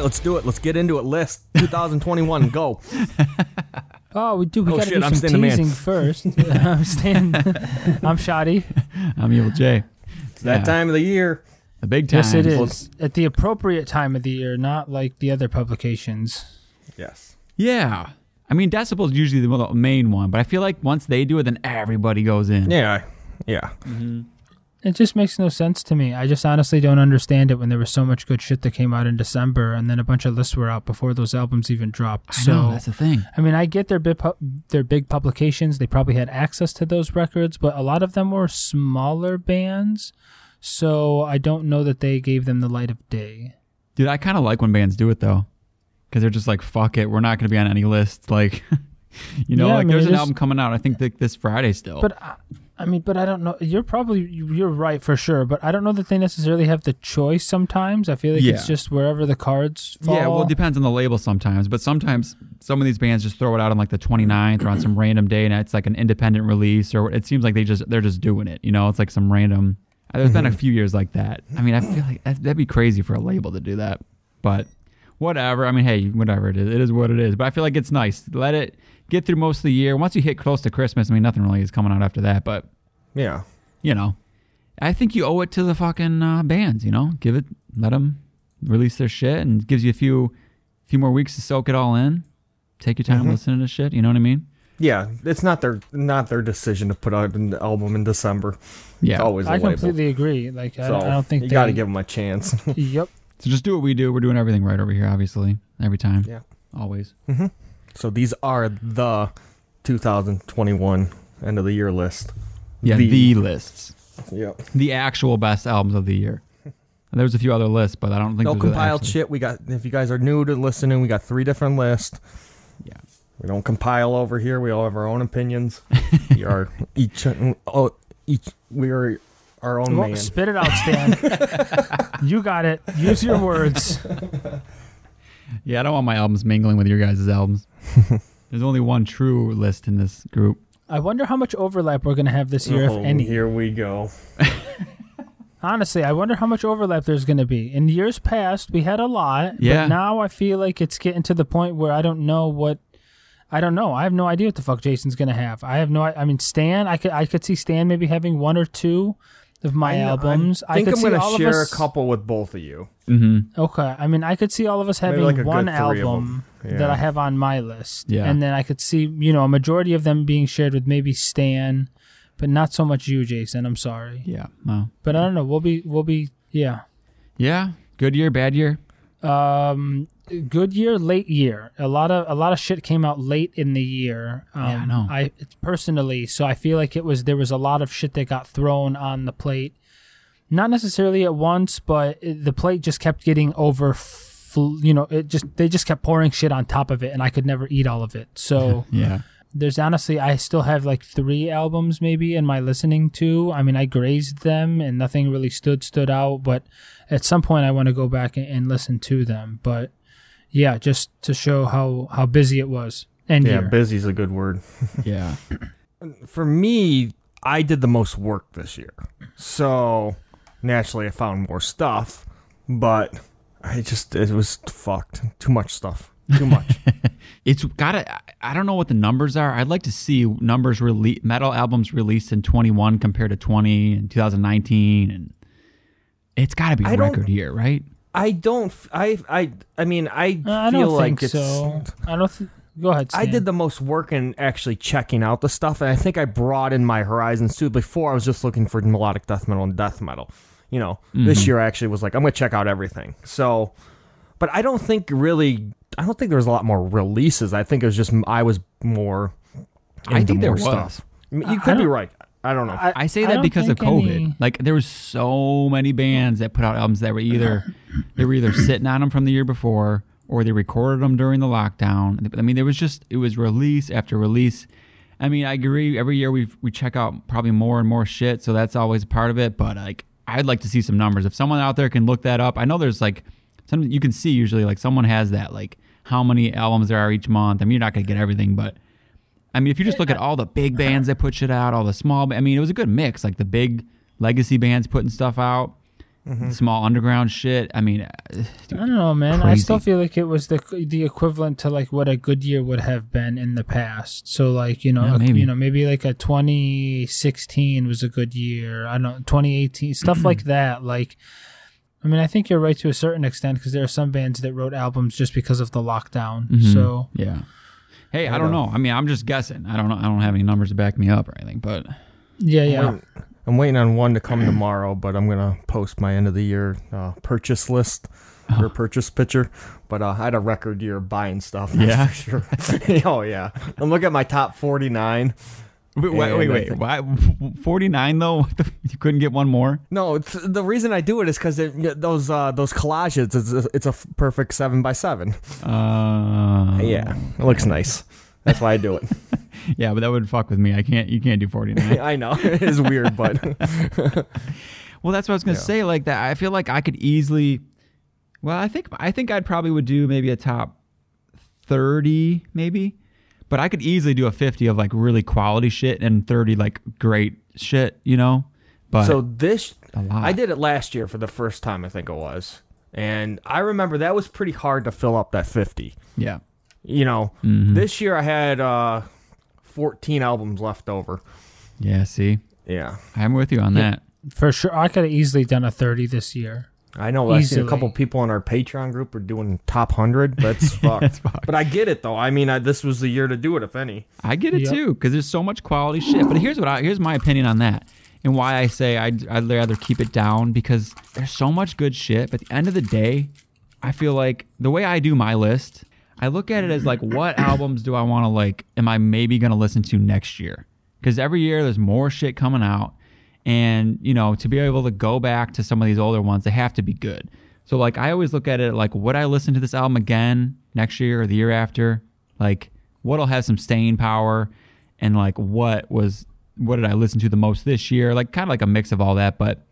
All right, let's do it. Let's get into it. List 2021. Go. Oh, we do. We Oh, got to shit, do I'm some Stan teasing first. I'm Stan. I'm Shoddy. I'm Evil J. It's that Yeah. time of the year. The big time. Yes, it is at the appropriate time of the year, not like the other publications. Yes. Yeah. I mean, Decibel is usually the the main one, but I feel like once they do it, then everybody goes in. Yeah. Yeah. Mm-hmm. It just makes no sense to me. I just honestly don't understand it when there was so much good shit that came out in December, and then a bunch of lists were out before those albums even dropped. I so know, that's the thing. I mean, I get their big pu- their big publications. They probably had access to those records, but a lot of them were smaller bands. So I don't know that they gave them the light of day. Dude, I kind of like when bands do it though, because they're just like, "Fuck it, we're not going to be on any list." Like, you know, Yeah, I like mean, there's an is- album coming out. I think th- this Friday still. But I, I mean, but I don't know. You're probably you're right for sure, but I don't know that they necessarily have the choice. Sometimes I feel like it's just wherever the cards fall. yeah, well, it depends on the label sometimes, but sometimes some of these bands just throw it out on like the 29th or on some random day, and it's like an independent release, or it seems like they just they're just doing it. You know, it's like some random. uh, There's been a few years like that. I mean, I feel like that'd be crazy for a label to do that, but whatever. I mean, hey, whatever it is, it is what it is. But I feel like it's nice. Let it get through most of the year. Once you hit close to Christmas, I mean, nothing really is coming out after that. But Yeah. you know, I think you owe it to the fucking uh, bands. You know, give it, let them release their shit, and gives you a few, few more weeks to soak it all in. Take your time listening to shit. You know what I mean? Yeah. It's not their not their decision to put out an album in December. Yeah. It's always a I label. completely agree. Like I, so don't, I don't think you they, got to give them a chance. Yep. So just do what we do. We're doing everything right over here, obviously, every time. Yeah. Always. So these are the 2021 end of the year list. Yeah. The- The, lists, Yep. the actual best albums of the year. And There's a few other lists, but I don't think No those are compiled shit. We got if you guys are new to listening, we got three different lists. Yeah. We don't compile over here. We all have our own opinions. we are each oh, each we are our own Well, man. spit it out, Stan. you got it. Use your words. Yeah, I don't want my albums mingling with your guys' albums. There's only one true list in this group. I wonder how much overlap we're going to have this year, Oh, if any. Here we go. Honestly, I wonder how much overlap there's going to be. In years past, we had a lot, Yeah. but now I feel like it's getting to the point where I don't know what. I don't know. I have no idea what the fuck Jason's going to have. I have no. I mean, Stan. I could. I could see Stan maybe having one or two of my I- albums. I think could am going to share us, a couple with both of you. Mm-hmm. Okay, I mean, I could see all of us having like one album them. that I have on my list, Yeah. and then I could see, you know, a majority of them being shared with maybe Stan, but not so much you, Jason. I'm sorry, Yeah. Well. but I don't know. We'll be, we'll be, yeah. Yeah. Good year, bad year. Um, good year, late year. A lot of a lot of shit came out late in the year. Um, Yeah, I know. I personally, so I feel like it was there was a lot of shit that got thrown on the plate. Not necessarily at once, but it, the plate just kept getting over. You know, it just they just kept pouring shit on top of it, and I could never eat all of it. So Yeah. there's honestly, I still have like three albums maybe in my listening to. I mean, I grazed them, and nothing really stood stood out. But at some point, I want to go back and, and listen to them. But yeah, just to show how how busy it was. And Yeah, year. busy's a good word. Yeah. For me, I did the most work this year. So naturally I found more stuff, but I just it was fucked. Too much stuff. Too much. It's gotta. I- I don't know what the numbers are. I'd like to see numbers rele- metal albums released in 21 compared to 20 and 2019, and it's got to be a I record year, right? I don't I. mean I Uh, I feel don't like think it's so. I don't. Th- go ahead. I did the most work in actually checking out the stuff, and I think I broadened my horizons too. Before I was just looking for melodic death metal and death metal. You know, this year I actually was like, I'm gonna check out everything. So, but I don't think really, I don't think there was a lot more releases. I think it was just I was more. I into think there was. stuff. You could be right. I don't know. I say that don't because of COVID. any- Like there was so many bands that put out albums that were either they were either sitting on them from the year before or they recorded them during the lockdown. I mean, there was just it was release after release. I mean, I agree. Every year we we check out probably more and more shit, so that's always a part of it. But like, I'd like to see some numbers. If someone out there can look that up, I know there's like some you can see usually like someone has that like how many albums there are each month. I mean, you're not gonna get everything, but I mean, if you just look at all the big bands that put shit out, all the small, I mean, it was a good mix. Like the big legacy bands putting stuff out, small underground shit. I mean, uh, I don't know, man. I still feel like it was the the equivalent to like what a good year would have been in the past. So like you know, Yeah, a- maybe. you know, maybe like a 2016 was a good year. I don't know, 2018 stuff like that. Like, I mean, I think you're right to a certain extent because there are some bands that wrote albums just because of the lockdown. Mhm. So yeah. Hey, I, I don't know. know. I mean, I'm just guessing. I don't know. I don't have any numbers to back me up or anything, but yeah, yeah. Wait- I'm waiting on one to come tomorrow, but I'm gonna post my end of the year uh, purchase list or purchase picture. But uh, I had a record year buying stuff. that's Yeah? for sure. oh yeah. I'm looking at my top 49. Wait, wait, wait. Wait. Why 49 though? What the- you couldn't get one more? No, it's, the reason I do it is because those uh, those collages. It's a, it's a f- perfect seven by seven. Uh, Yeah, it looks nice. That's why I do it. yeah, but that would fuck with me. I can't. You can't do 49. I know it is weird, but Well, that's what I was gonna Yeah. say. Like that, I feel like I could easily. Well, I think I think I'd probably would do maybe a top thirty, maybe, but I could easily do a fifty of like really quality shit and thirty like great shit, you know. But so this a lot. I did it last year for the first time. I think it was, and I remember that was pretty hard to fill up that fifty. yeah, You know, Mhm. this year I had uh, fourteen albums left over. yeah. See, Yeah, I'm with you on Yeah. that. For sure, I could have easily done a 30 this year. I know. I seen a couple people in our Patreon group are doing top hundred. That's fucked. That's fucked. But I get it though. I mean, I, this was the year to do it, if any. I get it Yep. too because there's so much quality shit. But here's what I here's my opinion on that and why I say I'd, I'd rather keep it down because there's so much good shit. But at the end of the day, I feel like the way I do my list, I look at it as like what albums do I want to like? Am I maybe gonna listen to next year? Because every year there's more shit coming out, and you know to be able to go back to some of these older ones, they have to be good. So like I always look at it like would I listen to this album again next year or the year after? Like what'll have some staying power and like what was what did I listen to the most this year? Like kind of like a mix of all that, but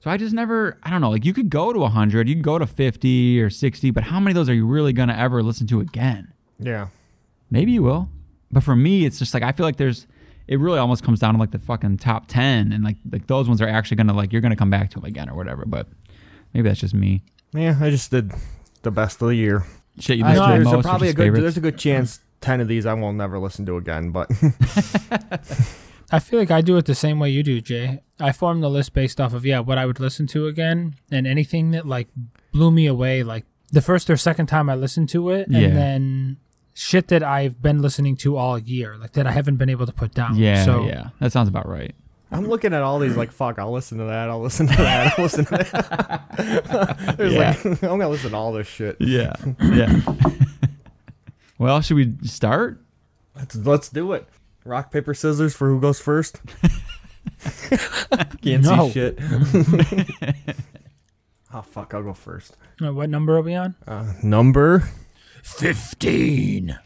so I just never I don't know, like you could go to 100, you can go to 50 or 60, but how many of those are you really going to ever listen to again? Yeah. Maybe you will. But for me, it's just like I feel like there's it really almost comes down to like the fucking top 10 and like like those ones are actually going to like you're going to come back to them again or whatever, but maybe that's just me. Yeah, I just did the best of the year. Shit you I listen know, there's a, most, probably a good. favorites. There's a good chance ten of these I will never listen to again. But I feel like I do it the same way you do, Jay. I form the list based off of yeah what I would listen to again, and anything that like blew me away, like the first or second time I listened to it, Yeah. and then shit that I've been listening to all year, like that I haven't been able to put down. Yeah, so, yeah. That sounds about right. I'm looking at all these like fuck. I'll listen to that. I'll listen to that. I'll listen to that. There's Yeah. like I'm gonna listen to all this shit. Yeah. Yeah. well, should we start? Let's let's do it. Rock paper scissors for who goes first. Can't see shit. oh fuck! I'll go first. Uh, what number are we on? Uh, number 15.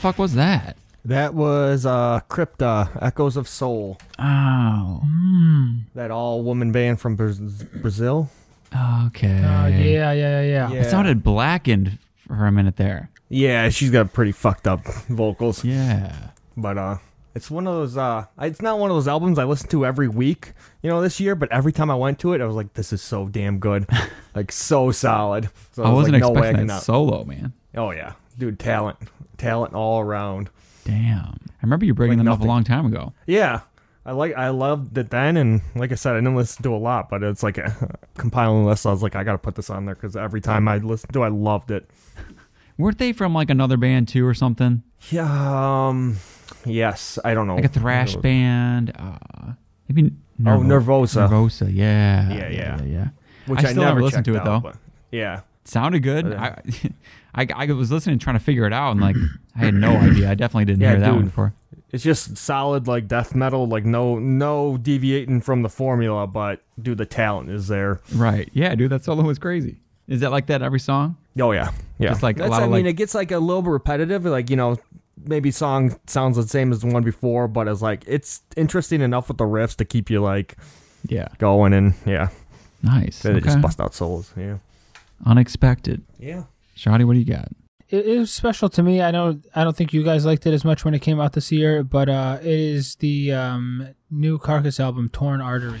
Fuck was that? that was uh Crypta Echoes of Soul. Oh. That all woman band from Brazil. Okay. Uh, yeah, yeah, yeah, yeah. Yeah. It sounded blackened for a minute there. Yeah, she's got pretty fucked up vocals. Yeah. But uh it's one of those uh it's not one of those albums I listen to every week, you know, this year, but every time I went to it I was like this is so damn good. like so solid. So I was wasn't like, no expecting wagging that up. solo, man. Oh yeah, dude, talent, talent all around. Damn. I remember you bringing Like them up a long time ago. Yeah, I like I loved it then, and like I said, I didn't listen to a lot, but it's like a compiling list. I was like, I got to put this on there because every time I listened to, I loved it. Weren't they from like another band too or something? Yeah, um, yes, I don't know, Like a thrash band? Uh, maybe Oh, Nervosa, Nervosa, yeah. Yeah, yeah. yeah. which I I, still never never listened to it, out, though. but yeah, Sounded good. Uh, I, I I was listening, trying to figure it out, and like I had no idea. I definitely didn't Yeah, hear that dude. one before. it's just solid like death metal, like no no deviating from the formula, but dude, the talent is there. Right? Yeah, dude, that solo was crazy. Is that like that every song? Oh yeah, yeah. Just like a That's, lot I of, mean, like- it gets like a little bit repetitive. Like you know, maybe song sounds the same as the one before, but it's like it's interesting enough with the riffs to keep you like Yeah. going and yeah. Nice. Then they just bust out solos. Yeah. Unexpected. Yeah. Shoddy, what do you got? it, it was special to me. I don't I don't think you guys liked it as much when it came out this year, but uh, it is the um, new Carcass album, Torn Artery.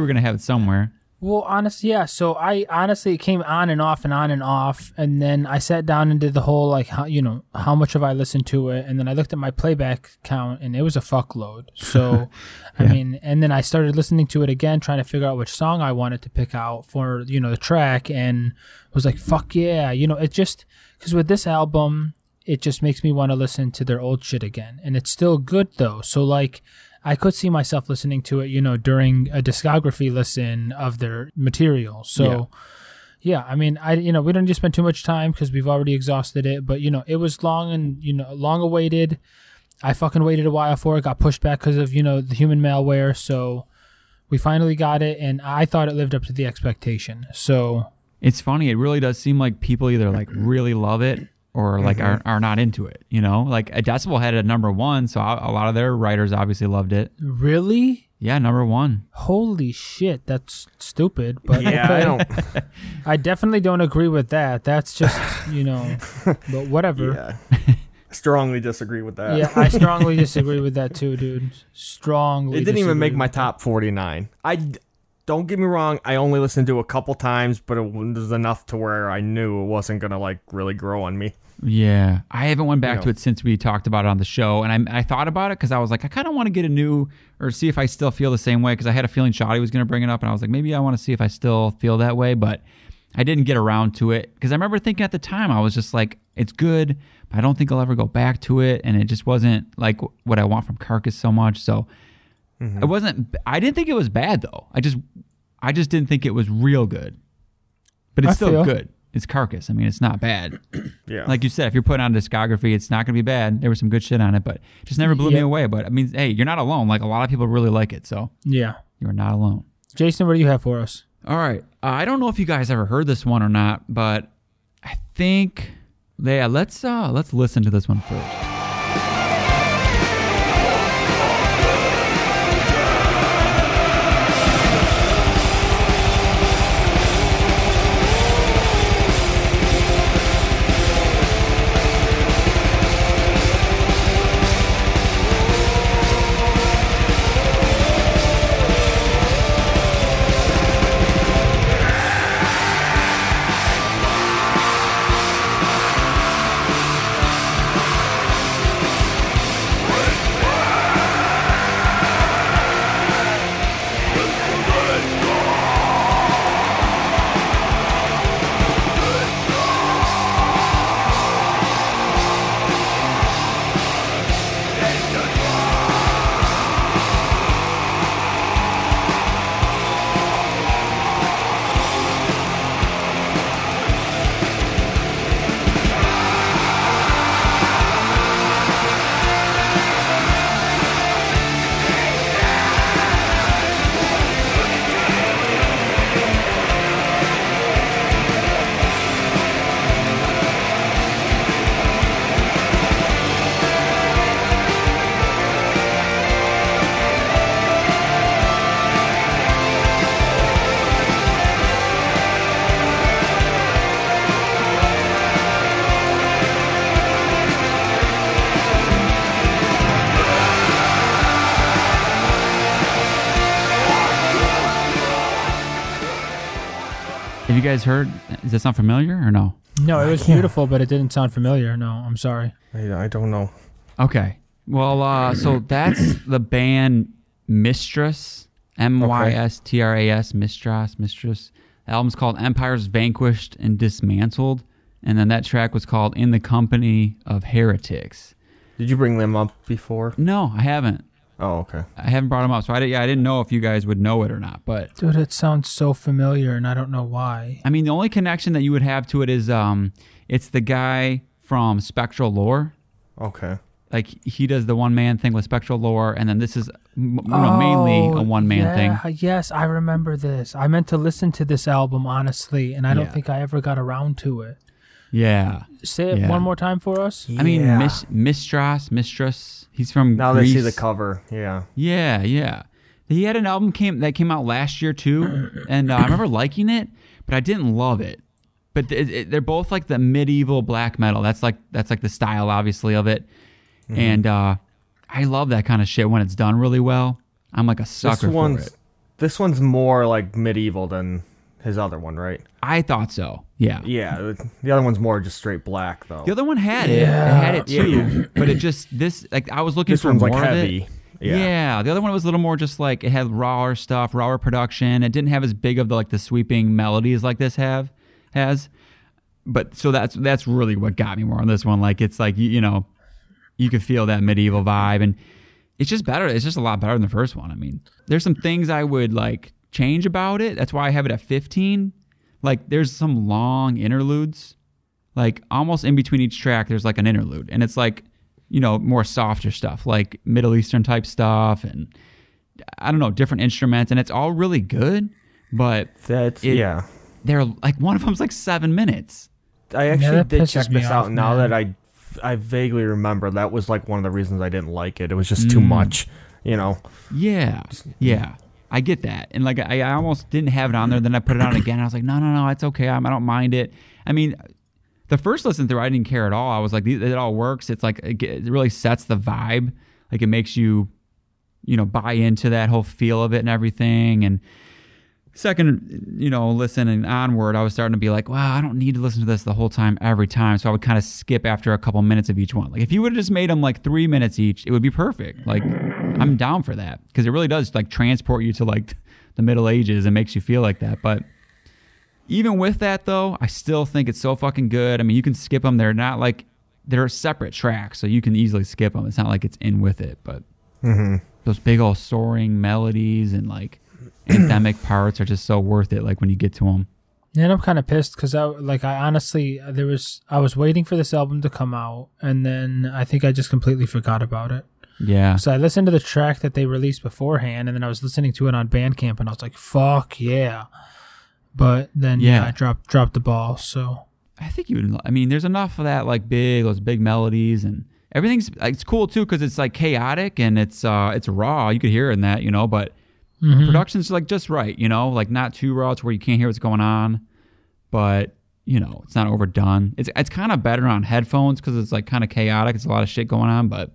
were gonna have it somewhere. Well, honestly, yeah. So I honestly it came on and off and on and off, and then I sat down and did the whole like how you know how much have I listened to it, and then I looked at my playback count, and it was a fuckload. So, I mean, and then I started listening to it again, trying to figure out which song I wanted to pick out for you know the track, and was like, fuck yeah, you know, it just because with this album, it just makes me want to listen to their old shit again, and it's still good though. So like. I could see myself listening to it, you know, during a discography listen of their material. So, yeah, I mean, I you know, we don't need to spend too much time because we've already exhausted it. But you know, it was long and you know, long awaited. I fucking waited a while for it. Got pushed back because of you know the human malware. So we finally got it, and I thought it lived up to the expectation. So It's funny. It really does seem like people either like really love it or like mm-hmm. are, are not into it. You know, like a Decibel had a number one, so a a lot of their writers obviously loved it. really, Yeah, number one. holy shit, that's stupid. But Yeah, okay. I don't. I definitely don't agree with that. That's just you know, but whatever. Yeah. Strongly disagree with that. Yeah, I strongly disagree with that too, dude. Strongly. it didn't even make my top 49. I don't get me wrong, I only listened to it a couple times, but it was enough to where I knew it wasn't going to like really grow on me. Yeah, I haven't went back You to it since we talked about it on the show, and I, I thought about it because I was like, I kind of want to get a new or see if I still feel the same way because I had a feeling Shoddy was going to bring it up, and I was like, maybe I want to see if I still feel that way, but I didn't get around to it because I remember thinking at the time I was just like, it's good, but I don't think I'll ever go back to it, and it just wasn't like what I want from Carcass so much. So Mm-hmm. it wasn't. I didn't think it was bad though. I just I just didn't think it was real good, but it's I still feel. good. It's Carcass. I mean, it's not bad Yeah. like you said, if you're putting on a discography, it's not going to be bad. There was some good shit on it, but it just never blew me away. But I mean, hey, you're not alone. Like a lot of people really like it, so Yeah. you're not alone. Jason, what do you have for us? All right, uh, I don't know if you guys ever heard this one or not, but I think yeah, let's uh let's listen to this one first. Guys heard? Does that sound familiar or no? No, it was beautiful, but it didn't sound familiar. No, I'm sorry. I, I don't know. Okay. Well, uh, so that's the band Mystras, M Y S T R A S, Mystras, Mystras. The album's called Empires Vanquished and Dismantled, and then that track was called In the Company of Heretics. Did you bring them up before? No, I haven't. Oh, okay. I haven't brought them up, so I, did, yeah, I didn't know if you guys would know it or not. But Dude, it sounds so familiar, and I don't know why. I mean, the only connection that you would have to it is um, it's the guy from Spectral Lore. Okay. Like he does the one man thing with Spectral Lore, and then this is m- you know, mainly a one man yeah, thing. Yes, I remember this. I meant to listen to this album honestly, and I don't Yeah. think I ever got around to it. Yeah. Say it Yeah. one more time for us. I mean, Yeah. Mis- Mystras, Mistress. He's from Now Greece. they see the cover. Yeah. Yeah, yeah. He had an album came that came out last year too, and uh, I remember liking it, but I didn't love it. But it, it, they're both like the medieval black metal. That's like that's like the style, obviously, of it. Mm-hmm. And uh, I love that kind of shit when it's done really well. I'm like a This sucker for one's it. this one's more like medieval than his other one, right? I thought so. Yeah. Yeah. The other one's more just straight black though. The other one had it. It had it too. but it just this like I was looking this for one's more like of it. Yeah. Yeah. the other one was a little more just like it had rawer stuff, rawer production. It didn't have as big of the like the sweeping melodies like this have has. But so that's that's really what got me more on this one. Like it's like you, you know, you could feel that medieval vibe, and it's just better. It's just a lot better than the first one. I mean, there's some things I would like change about it. That's why I have it at 15. Like there's some long interludes, like almost in between each track. There's like an interlude, and it's like you know more softer stuff, like Middle Eastern type stuff, and I don't know different instruments, and it's all really good. But That's It- yeah. they're like one of them's like seven minutes. I actually that did check me this off, out. Now man. that I I vaguely remember that was like one of the reasons I didn't like it. It was just too Mm. much. You know. Yeah, yeah, I get that, and like I, I almost didn't have it on there. Then I put it on again. I was like, no, no, no, it's okay. I'm, I don't mind it. I mean, the first listen through, I didn't care at all. I was like, it all works. It's like it it really sets the vibe. Like it makes you, you know, buy into that whole feel of it and everything. And second, you know, listen and onward, I was starting to be like, wow, I don't need to listen to this the whole time every time. So I would kind of skip after a couple minutes of each one. Like if you would have just made them like three minutes each, it would be perfect. Like Mm-hmm. I'm down for that because it really does like transport you to like the Middle Ages and makes you feel like that. But even with that though, I still think it's so fucking good. I mean, you can skip them. They're not like they're separate tracks, so you can easily skip them. It's not like it's in with it, but mm-hmm. those big old soaring melodies and like anthemic parts are just so worth it. Like when you get to them. And I'm kind of pissed because I like I honestly there was I was waiting for this album to come out, and then I think I just completely forgot about it. Yeah. So I listened to the track that they released beforehand, and then I was listening to it on Bandcamp, and I was like, "Fuck yeah!" But then yeah, Yeah. I dropped dropped the ball. So I think you would. I mean, there's enough of that like big, those big melodies, and everything's. It's cool too because it's like chaotic and it's uh it's raw. You could hear it in that, you know, but Mm-hmm. production's like just right, you know, like not too raw to where you can't hear what's going on, but you know, it's not overdone. It's it's kind of better on headphones because it's like kind of chaotic. It's a lot of shit going on, but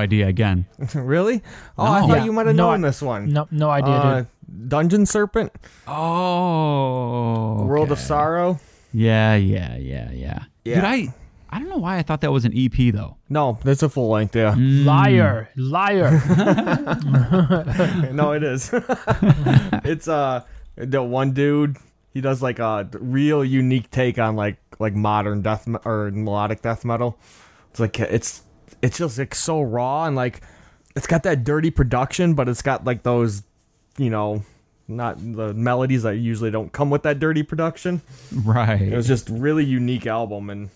idea. Again, really? Oh, I thought Yeah. you might have No, known I- this one. No, no idea, Uh, dude. Dungeon Serpent, oh, World of okay. Sorrow. Yeah, yeah, yeah, yeah. Yeah. Dude, I I don't know why I thought that was an EP though. No, that's a full length. Yeah, Mm. Liar, liar. no, it is. it's uh the one dude. He does like a real unique take on like like modern death me- or melodic death metal. It's like it's it's just like so raw and like it's got that dirty production, but it's got like those you know not the melodies that usually don't come with that dirty production. Right. It was just really unique album and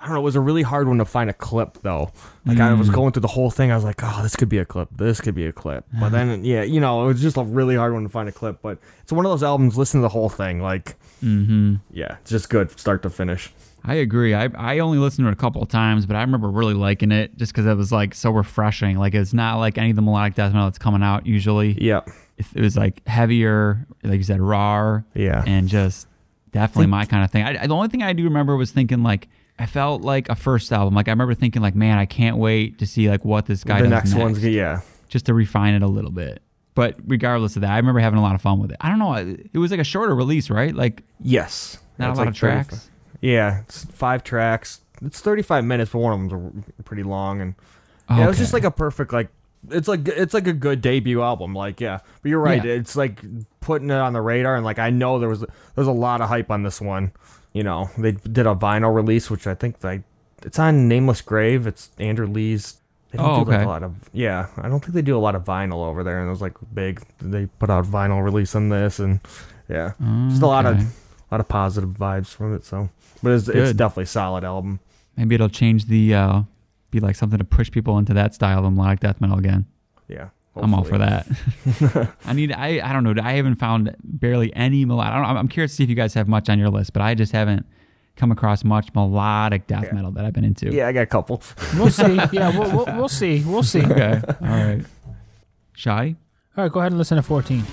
I don't know, it was a really hard one to find a clip though. Like I was going through the whole thing, I was like, Oh, this could be a clip, this could be a clip. But then yeah, you know, it was just a really hard one to find a clip. But it's one of those albums, listen to the whole thing. Like mm-hmm. yeah, it's just good start to finish. I agree. I I only listened to it a couple of times, but I remember really liking it just because it was like so refreshing. Like it's not like any of the melodic death metal that's coming out usually. Yeah. It, it was like heavier, like you said, raw, Yeah. and just definitely my kind of thing. I, the only thing I do remember was thinking like I felt like a first album. Like I remember thinking like, man, I can't wait to see like what this guy the does next, next, one's yeah. just to refine it a little bit. But regardless of that, I remember having a lot of fun with it. I don't know. It was like a shorter release, right? Like Yes. not a lot like of tracks. 35 Yeah, it's five tracks. It's 35 minutes, but one of them's a- pretty long and Yeah, it was just like a perfect like it's like it's like a good debut album. Like yeah, but you're right. Yeah. It's like putting it on the radar, and like I know there was there's a lot of hype on this one. You know, they did a vinyl release, which I think like it's on Nameless Grave. It's Andrew Lee's. They don't Oh, do like okay. a lot of yeah. I don't think they do a lot of vinyl over there, and it was like big. They put out vinyl release on this, and yeah, just a mm, lot of Okay. a lot of positive vibes from it. So, but it's, it's definitely a solid album. Maybe it'll change the uh be like something to push people into that style of melodic death metal again. Yeah, I'm all for that. I need I I don't know. I haven't found barely any melodic. I don't, I'm curious to see if you guys have much on your list, but I just haven't come across much melodic death Yeah. metal that I've been into. Yeah, I got a couple. We'll see. Yeah, we'll, we'll, we'll see. We'll see. All Okay. all right. Shy. right, go ahead and listen to 14.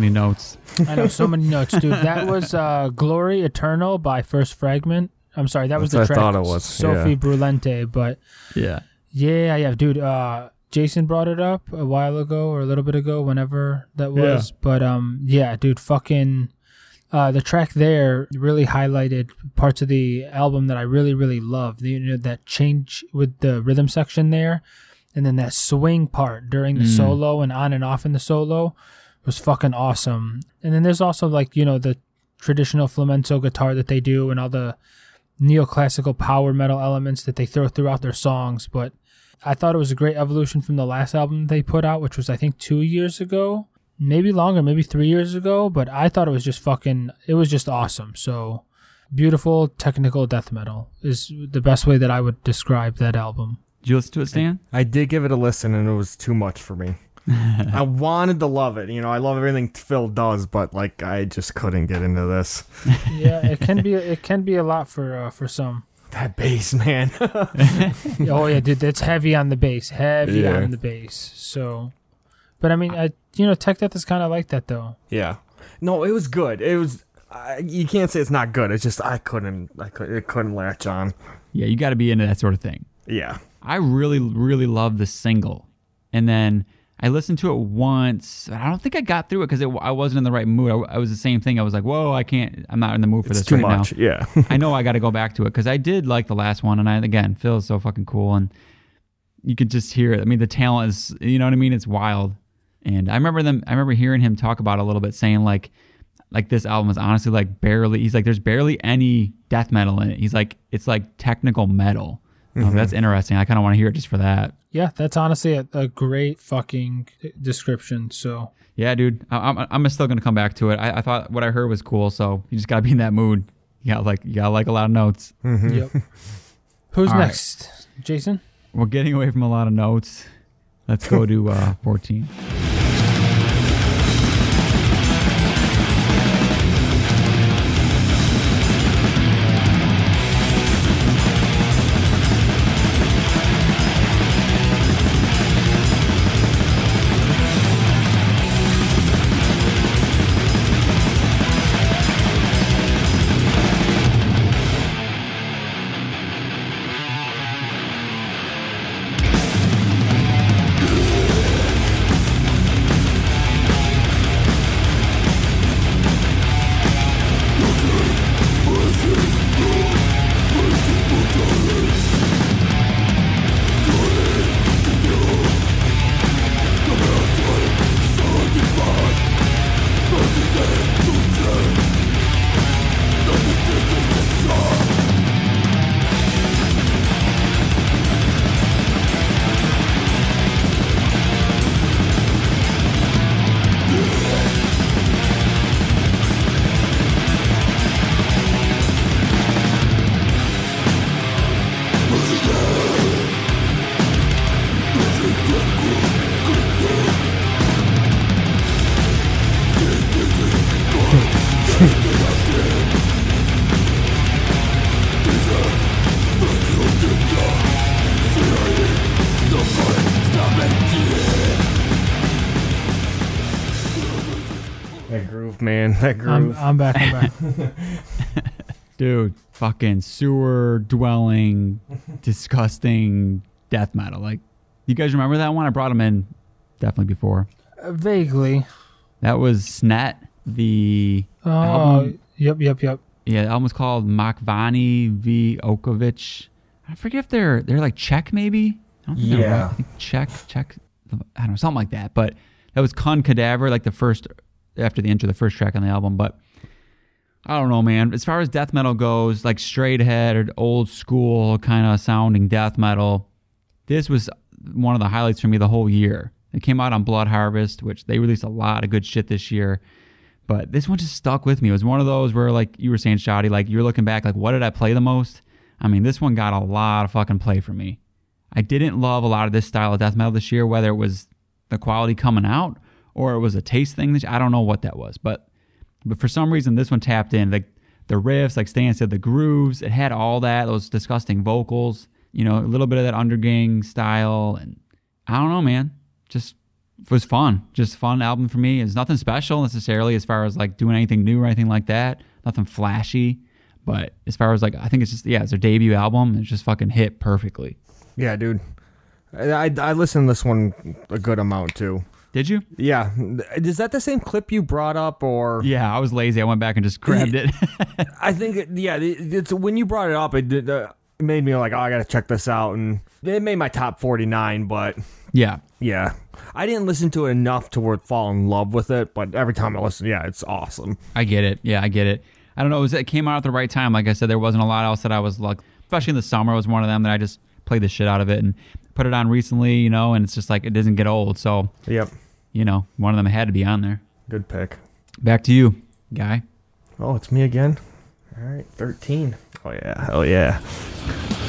Many notes. I know so many notes, dude. That was uh, "Glory Eternal" by First Fragment. I'm sorry, that was That's the what I track thought it was, Sophie yeah. Brulente. But Yeah. yeah, yeah, dude. Uh, Jason brought it up a while ago or a little bit ago, whenever that Yeah. was. But um, yeah, dude, fucking. Uh, the track there really highlighted parts of the album that I really, really loved. You know, that change with the rhythm section there, and then that swing part during the Mm. solo and on and off in the solo was fucking awesome. And then there's also like you know the traditional flamenco guitar that they do and all the neoclassical power metal elements that they throw throughout their songs. But I thought it was a great evolution from the last album they put out, which was I think two years ago, maybe longer, maybe three years ago. But I thought it was just fucking. It was just awesome. So beautiful technical death metal is the best way that I would describe that album. Did you listen to it, Stan? I did give it a listen, and it was too much for me. I wanted to love it. You know, I love everything Phil does, but like I just couldn't get into this. Yeah, it can be. It can be a lot for uh, for some. That bass, man. oh yeah, dude, that's heavy on the bass, heavy Yeah. on the bass. So, but I mean, I you know, Tech Death is kind of like that though. yeah. No, it was good. It was. I you can't say it's not good. It's just I couldn't. I could. It couldn't latch on. Yeah, you got to be into that sort of thing. Yeah. I really, really love the single. And then I listened to it once. I don't think I got through it because I wasn't in the right mood. I, I was the same thing. I was like, whoa, I can't, I'm not in the mood for It's this too right much. now. Yeah. I know I got to go back to it because I did like the last one. And I, again, Phil is so fucking cool. And you could just hear it. I mean, the talent is, you know what I mean? It's wild. And I remember them, I remember hearing him talk about it a little bit, saying like, like this album is honestly like barely, he's like, there's barely any death metal in it. He's like, it's like technical metal. Um, that's interesting. I kind of want to hear it just for that. Yeah, that's honestly a, a great fucking description. So Yeah, dude. I, I'm I'm still gonna come back to it. I, I thought what I heard was cool, so you just gotta be in that mood. You got like you got like a lot of notes. yep. Who's All right. next, Jason? We're getting away from a lot of notes. Let's go to uh, 14. I'm back. I'm back. Dude, fucking sewer dwelling, disgusting death metal. Like, you guys remember that one? I brought him in definitely before. Uh, vaguely. That was Snet, the Oh, album. yep, yep, yep. Yeah, the album was called Makvani V. Okovich. I forget if they're they're like Czech maybe. I don't think they're Yeah. right. I think Czech, Czech. I don't know, something like that. But that was Con Cadaver, like the first after the intro, the first track on the album. But I don't know, man. As far as death metal goes, like straight ahead or old school kind of sounding death metal, this was one of the highlights for me the whole year. It came out on Blood Harvest, which they released a lot of good shit this year. But this one just stuck with me. It was one of those where, like you were saying, Shoddy, like you're looking back, like what did I play the most? I mean, this one got a lot of fucking play for me. I didn't love a lot of this style of death metal this year, whether it was the quality coming out or it was a taste thing. I don't know what that was, but but for some reason this one tapped in. Like the riffs, like Stan said, the grooves, it had all that, those disgusting vocals, you know, a little bit of that undergang style, and I don't know, man. Just was fun. Just fun album for me. It's nothing special necessarily as far as like doing anything new or anything like that. Nothing flashy. But as far as like I think it's just yeah, it's their debut album. It's just fucking hit perfectly. yeah, dude. I I listened to this one a good amount too. Did you? Yeah, is that the same clip you brought up, or Yeah, I was lazy. I went back and just grabbed it. I think it- yeah, it's when you brought it up, it, uh, it made me like, oh, I gotta check this out, and it made my top forty nine. But yeah. yeah, I didn't listen to it enough to fall in love with it. But every time I listen, yeah, it's awesome. I get it. Yeah, I get it. I don't know. It, was, it came out at the right time. Like I said, there wasn't a lot else that I was like, especially in the summer, was one of them that I just played the shit out of it and put it on recently, you know, and it's just like it doesn't get old. So Yep. you know, one of them had to be on there. Good pick. Back to you, guy. Oh, it's me again. All right, thirteen. Oh yeah, hell yeah. Yeah,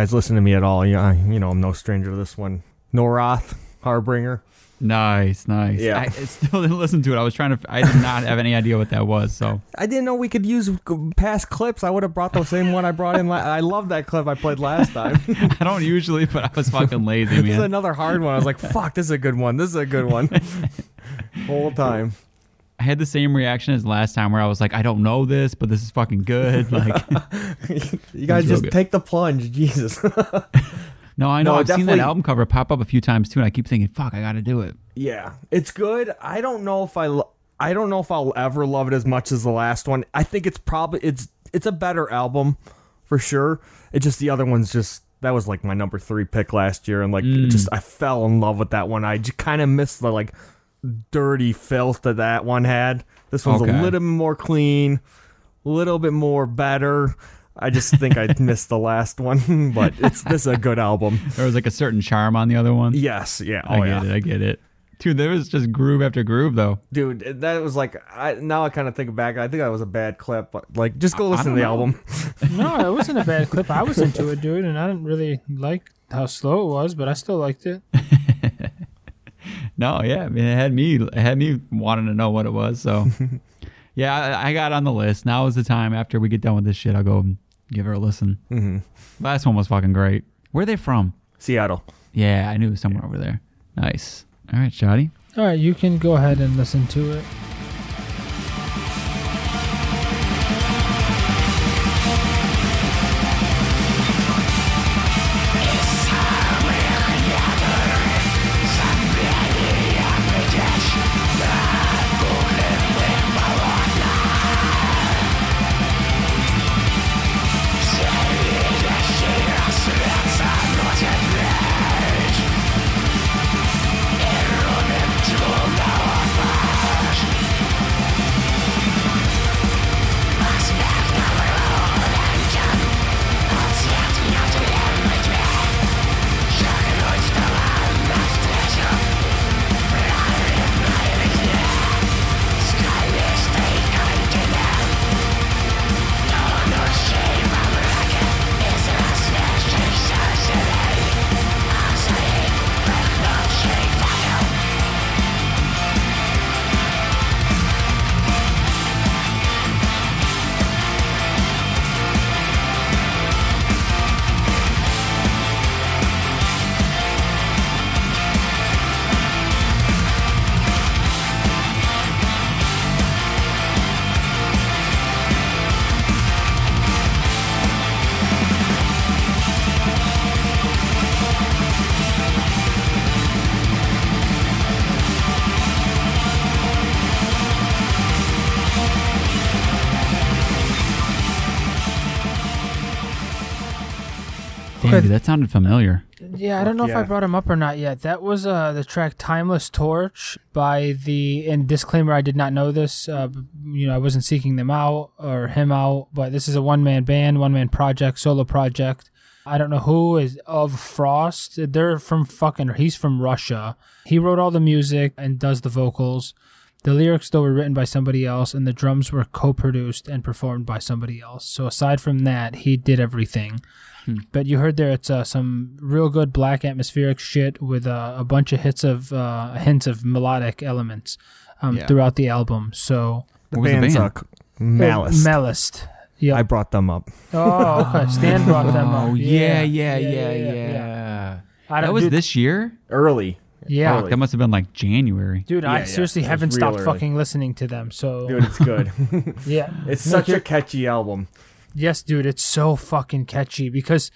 guys, you listen to me at all, yeah, you know I'm no stranger to this one. Noroth, Harbringer. Nice, nice. Yeah. I, I still didn't listen to it. I was trying to. I did not have any idea what that was. So I didn't know we could use past clips. I would have brought the same one I brought in. La- I love that clip I played last time. I don't usually, but I was fucking lazy, this is another hard one. I was like, "Fuck, this is a good one. This is a good one." Whole time. I had the same reaction as last time, where I was like, I don't know this, but this is fucking good. Like, You guys just good. take the plunge, Jesus. no, I know. No, I've seen that album cover pop up a few times too, and I keep thinking, fuck, I got to do it. yeah, it's good. I don't know if I. Lo- I don't know if I'll ever love it as much as the last one. I think it's probably it's it's a better album for sure. It just the other one's just that was like my number three pick last year, and like it mm. just I fell in love with that one. I just kind of missed the like dirty filth that that one had. This one's Okay. a little bit more clean, a little bit more better. I just think I missed the last one, but it's this is a good album. There was like a certain charm on the other one. Yes, yeah, I oh get yeah, it. I get it. Dude, there was just groove after groove, though. dude. That was like I now I kind of think back. I think that was a bad clip, but like just go listen to the know. album. No, it wasn't a bad clip. I was into it, dude, and I didn't really like how slow it was, but I still liked it. No, yeah, I mean, it had me, it had me wanting to know what it was. So, yeah, I, I got on the list. Now is the time. After we get done with this shit, I'll go and give her a listen. hmm Last one was fucking great. Where are they from? Seattle. Yeah, I knew it was somewhere over there. Nice. All right, Shoddy. All right, you can go ahead and listen to it. Damn, that sounded familiar. Yeah, I don't know if I brought him up or not yet. That was uh, the track "Timeless Torch" by the. And disclaimer: I did not know this. Uh, you know, I wasn't seeking them out or him out, but this is a one-man band, one-man project, solo project. I don't know who is of Frost. They're from fucking. He's from Russia. He wrote all the music and does the vocals. The lyrics, though, were written by somebody else, and the drums were co-produced and performed by somebody else. So aside from that, he did everything. But you heard there, it's uh, some real good black atmospheric shit with uh, a bunch of hits of uh, hints of melodic elements um, Yeah. throughout the album. So The What the band's band? uh, Malice. Malist. Yeah. I brought them up. oh, okay. Stan brought them up. Oh yeah, yeah, yeah, yeah. I That don't, was dude, this year. Early. Yeah, early. That must have been like January. dude. Yeah, I yeah. seriously haven't stopped early. fucking listening to them. So Dude, it's good. yeah, it's such a catchy album. Yes, dude, it's so fucking catchy because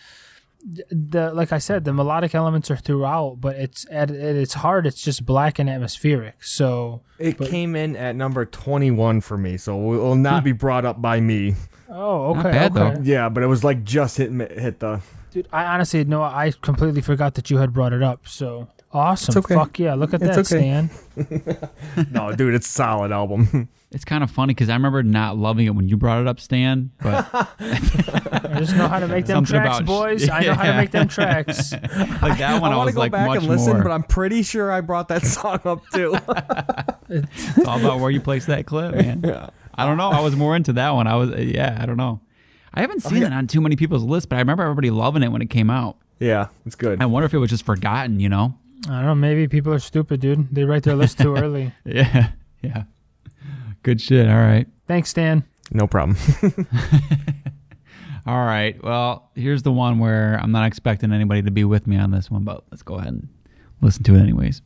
the like I said, the melodic elements are throughout, but it's at, at its heart, it's just black and atmospheric. So, It came in at number 21 for me, so it will not be brought up by me. oh, okay, Not bad, okay. though. Yeah, but it was like just hit hit the. Dude, I honestly no, I completely forgot that you had brought it up. So awesome, It's okay. fuck yeah, look at It's that, okay. Stan. No, dude, it's a solid album. It's kind of funny because I remember not loving it when you brought it up, Stan. But I just know how to make them Something tracks, about- boys. I know how to make them tracks. like that one, I, want to go like back and listen, more. but I'm pretty sure I brought that song up too. It's all about where you place that clip, man. Yeah. I don't know. I was more into that one. I was, yeah, I don't know. I haven't oh, seen it on too many people's lists, but I remember everybody loving it when it came out. yeah, it's good. I wonder if it was just forgotten, you know? I don't know. Maybe people are stupid, dude. They write their list too early. Yeah, yeah. Good shit. All right. Thanks, Stan. No problem. All right. Well, here's the one where I'm not expecting anybody to be with me on this one, but let's go ahead and listen to it anyways.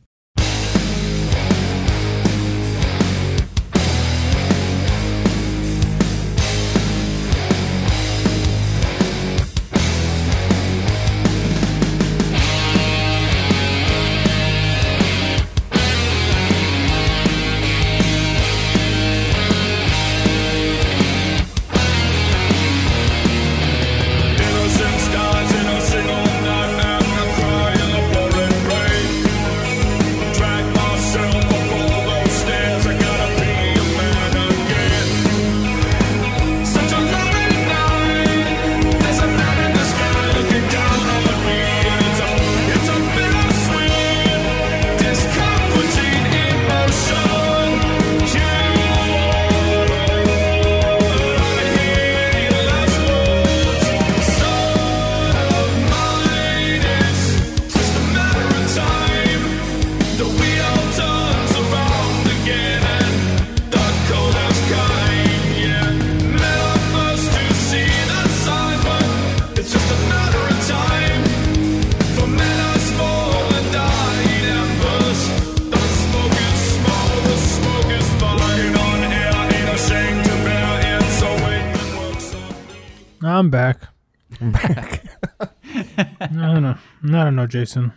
Jason.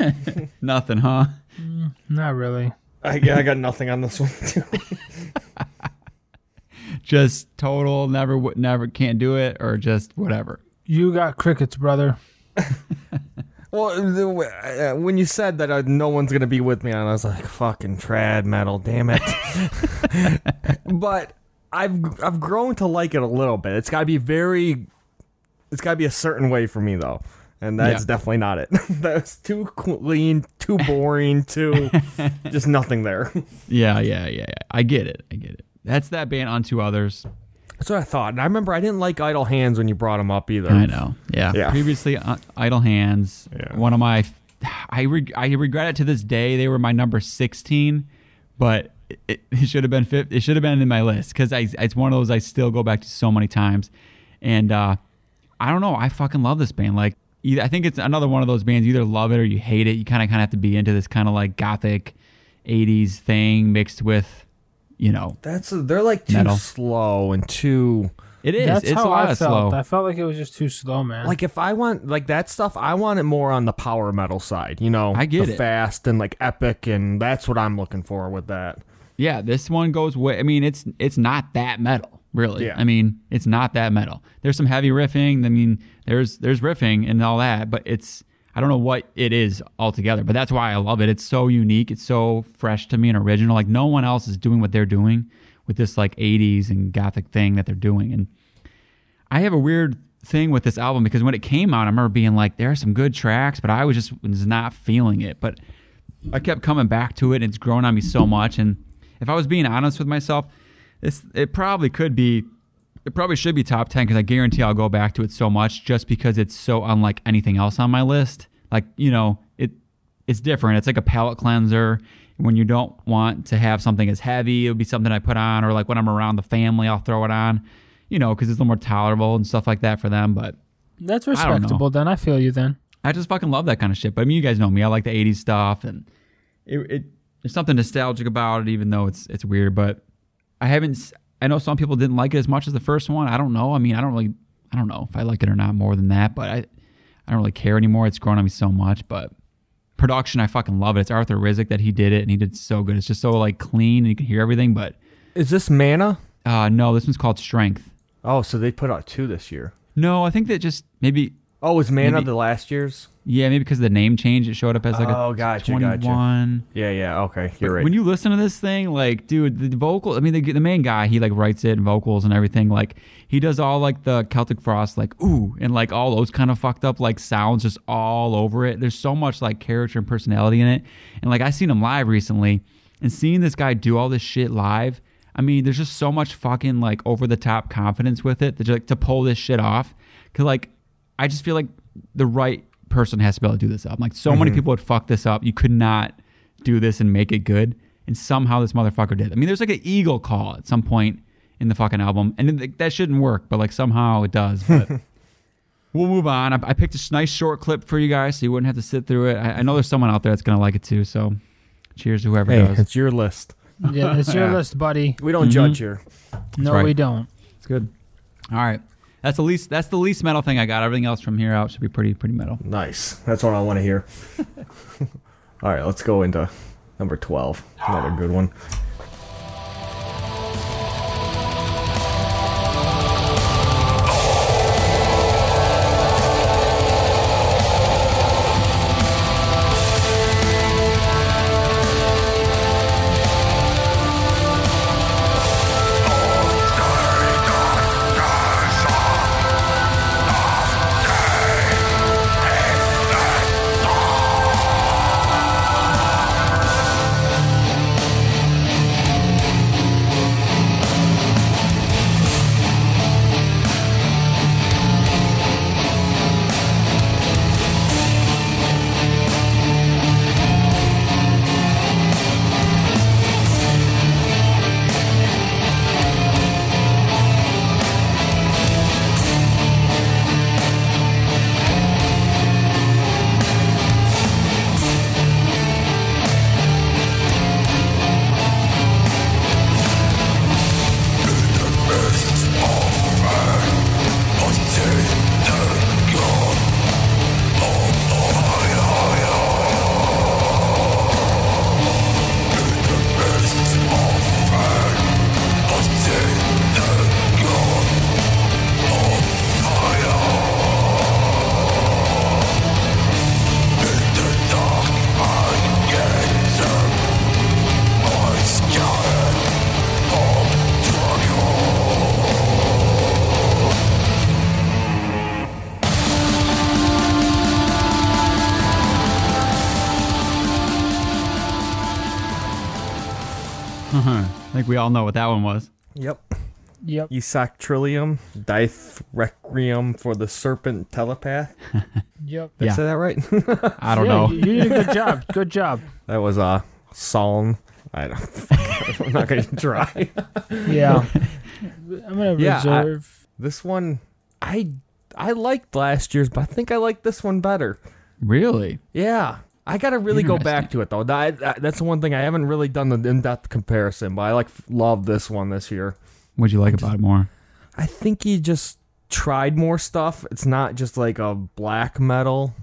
Nothing, huh? Not really. I, I got nothing on this one too. Just total, never, w- never, can't do it, or just whatever. You got crickets, brother. Well, the- uh, when you said that uh, no one's gonna be with me on, I was like, "Fucking trad metal, damn it!" but I've I've grown to like it a little bit. It's got to be very, it's got to be a certain way for me though, and that's Yeah. definitely not it. that's too clean, too boring, too just nothing there. Yeah, yeah, yeah, yeah. I get it. I get it. That's that band Unto Others. That's what I thought. And I remember I didn't like Idle Hands when you brought them up either. I know. Yeah. Yeah. Previously, uh, Idle Hands. Yeah. One of my, I reg- I regret it to this day. They were my number sixteen, but it, it should have been fifth. It should have been in my list because I it's one of those I still go back to so many times, and uh, I don't know. I fucking love this band. Like, I think it's another one of those bands. You either love it or you hate it. You kind of kind of have to be into this kind of like gothic, '80s thing mixed with, you know, That's they're like too Metal. slow and too it is. That's it's how a lot I felt. slow. I felt like it was just too slow, man. like if I want like that stuff, I want it more on the power metal side. You know, I get the it. fast and like epic, and that's what I'm looking for with that. Yeah, this one goes way. I mean, it's it's not that metal, really. Yeah. I mean, it's not that metal. There's some heavy riffing. I mean, there's there's riffing and all that, but it's. I don't know what it is altogether, but that's why I love it. It's so unique. It's so fresh to me and original. Like no one else is doing what they're doing with this like 80s and gothic thing that they're doing. And I have a weird thing with this album because when it came out, I remember being like, there are some good tracks, but I was just was not feeling it. But I kept coming back to it, and it's grown on me so much. And if I was being honest with myself, this it probably could be, it probably should be top ten because I guarantee I'll go back to it so much just because it's so unlike anything else on my list. Like you know, it it's different. It's like a palate cleanser. When you don't want to have something as heavy, it would be something I put on, or like when I'm around the family, I'll throw it on. You know, because it's a little more tolerable and stuff like that for them. But That's respectable. Then I feel you. Then I just fucking love that kind of shit. But I mean, you guys know me. I like the '80s stuff, and it, it there's something nostalgic about it, even though it's it's weird. But I haven't. I know some people didn't like it as much as the first one. I don't know. I mean, I don't really. I don't know if I like it or not more than that. But I, I don't really care anymore. It's grown on me so much. But production, I fucking love it. It's Arthur Rizk that he did it, and he did so good. It's just so like clean, and you can hear everything. But Is this Mana? uh no, this one's called Strength. Oh, so they put out two this year. No, I think that just maybe Oh, was Mana Maybe- the last year's? Yeah, maybe because of the name change, it showed up as like Oh, a gotcha, 21. gotcha. Yeah, yeah. Okay, you're But right. When you listen to this thing, like, dude, the vocal. I mean, the, the main guy, he like writes it and vocals and everything. Like, he does all like the Celtic Frost, like ooh, and like all those kind of fucked up like sounds just all over it. There's so much like character and personality in it. And like, I seen him live recently, and seeing this guy do all this shit live. I mean, there's just so much fucking like over the top confidence with it that like to pull this shit off. Cause like, I just feel like the right person has to be able to do this up. Like, so many mm-hmm. people would fuck this up. You could not do this and make it good. And somehow this motherfucker did. I mean, there's like an eagle call at some point in the fucking album, and it- that shouldn't work, but like somehow it does. But we'll move on. I, I picked a s- nice short clip for you guys, so you wouldn't have to sit through it. I, I know there's someone out there that's gonna like it too. So, cheers to whoever hey, does. it's your list. yeah, it's your Yeah. list, buddy. We don't judge mm-hmm. here. No, right. we don't. It's good. All right, that's the least. That's the least metal thing I got. Everything else from here out should be pretty pretty metal. Nice. That's what I want to hear. All right, let's go into number 12. Another good one. We all know what that one was. Yep. Yep. Isak Trillium, Dith Requiem for the Serpent Telepath. Yep. Did Yeah. I say that right? I don't yeah, know. You, you did a good job. Good job. that was a psalm. I don't. I'm not going to try. Yeah. I'm gonna Yeah, I- reserve. This one, I I liked last year's, but I think I like this one better. Really? Yeah, I got to really go back to it though. That, that- that's the one thing I haven't really done the in-depth comparison, but I like love this one this year. What'd you like about it more? I think he just tried more stuff. It's not just like a black metal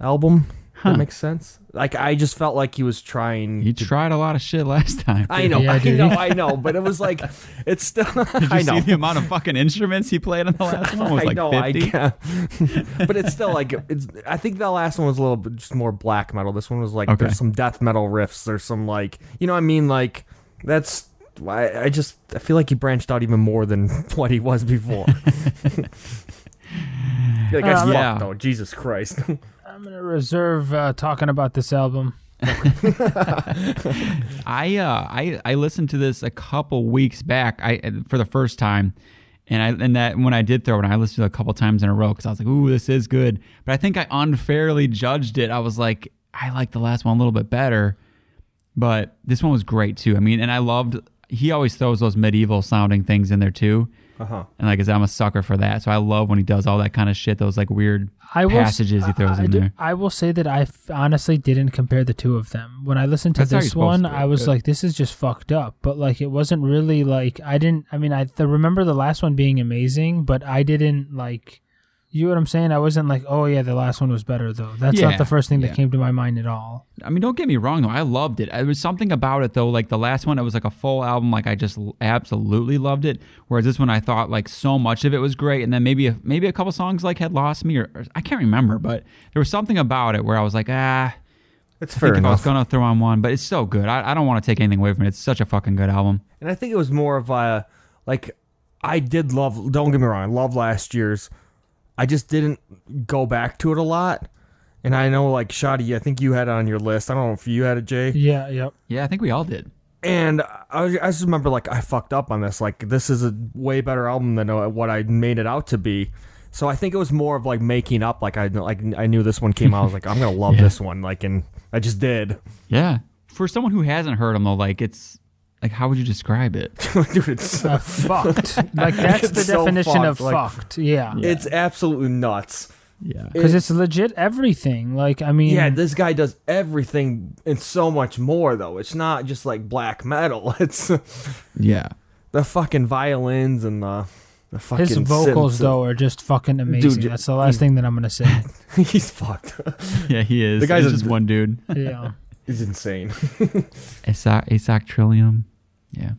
album. That makes sense. Like I just felt like he was trying. He to- tried a lot of shit last time. I know, Yeah, I dude. know, I know, but it was like it's still. Did you I know. see the amount of fucking instruments he played on the last one? Was I like know, 50. I can. but it's still like it's. I think the last one was a little bit just more black metal. This one was like Okay. there's some death metal riffs. There's some like you know what I mean like that's. why I just I feel like he branched out even more than what he was before. yeah, the guy's Uh, fucked, yeah. though. Jesus Christ. I'm gonna reserve uh, talking about this album. I uh I I listened to this a couple weeks back. I for the first time, and I and that when I did throw it, I listened to it a couple times in a row because I was like, "Ooh, this is good." But I think I unfairly judged it. I was like, I like the last one a little bit better, but this one was great too. I mean, and I loved. He always throws those medieval sounding things in there too. Uh huh. And like, 'cause I'm a sucker for that, so I love when he does all that kind of shit. Those like weird I will, passages he throws I, in do- there. I will say that I f- honestly didn't compare the two of them. When I listened to That's this one, to. I was Good. like, "This is just fucked up." But like, it wasn't really like I didn't. I mean, I th- remember the last one being amazing, but I didn't like. You know what I'm saying? I wasn't like, "Oh yeah, the last one was better," though. That's Yeah, not the first thing yeah. that came to my mind at all. I mean, don't get me wrong though. I loved it. There was something about it though. Like the last one, it was like a full album. Like I just absolutely loved it. Whereas this one, I thought like so much of it was great, and then maybe a, maybe a couple songs like had lost me, or, or I can't remember. But there was something about it where I was like, ah, It's I fair think if I was gonna throw on one, but it's so good. I, I don't want to take anything away from it. It's such a fucking good album. And I think it was more of a like I did love. Don't get me wrong, I love last year's. I just didn't go back to it a lot. And I know, like Shoddy, I think you had it on your list. I don't know if you had it, Jay. Yeah. Yep. Yeah, I think we all did. And I, was- I just remember, like, I fucked up on this. Like, this is a way better album than uh, what I made it out to be. So I think it was more of like making up. Like I like I knew this one came out. I was like, I'm gonna love Yeah. this one. Like, and I just did. Yeah, for someone who hasn't heard them though, like it's like how would you describe it? Dude, it's Uh, fucked. Like that's the so definition of fucked, like- fucked. Yeah. it's absolutely nuts. Yeah, Because it's legit everything. Like I mean, Yeah, this guy does everything and so much more though. It's not just like black metal. It's yeah. the fucking violins and the the fucking his vocals synths. though are just fucking amazing. Dude, That's the last thing that I'm gonna say. He's fucked. Yeah, he is. The guy's He's a- just one dude. Yeah. He's insane. Asoc, Asoc Trillium. Yeah.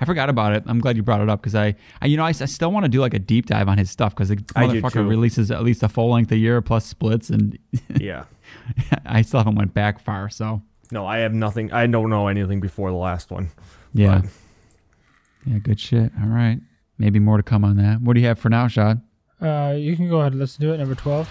I forgot about it. I'm glad you brought it up because I, I, you know, I still want to do like a deep dive on his stuff because the I do motherfucker too. releases at least a full length a year plus splits, and yeah. I still haven't went back far. So No, I have nothing. I don't know anything before the last one. yeah, But- yeah, good shit. All right, maybe more to come on that. What do you have for now, Shad? Uh, you can go ahead and listen to it. Number twelve.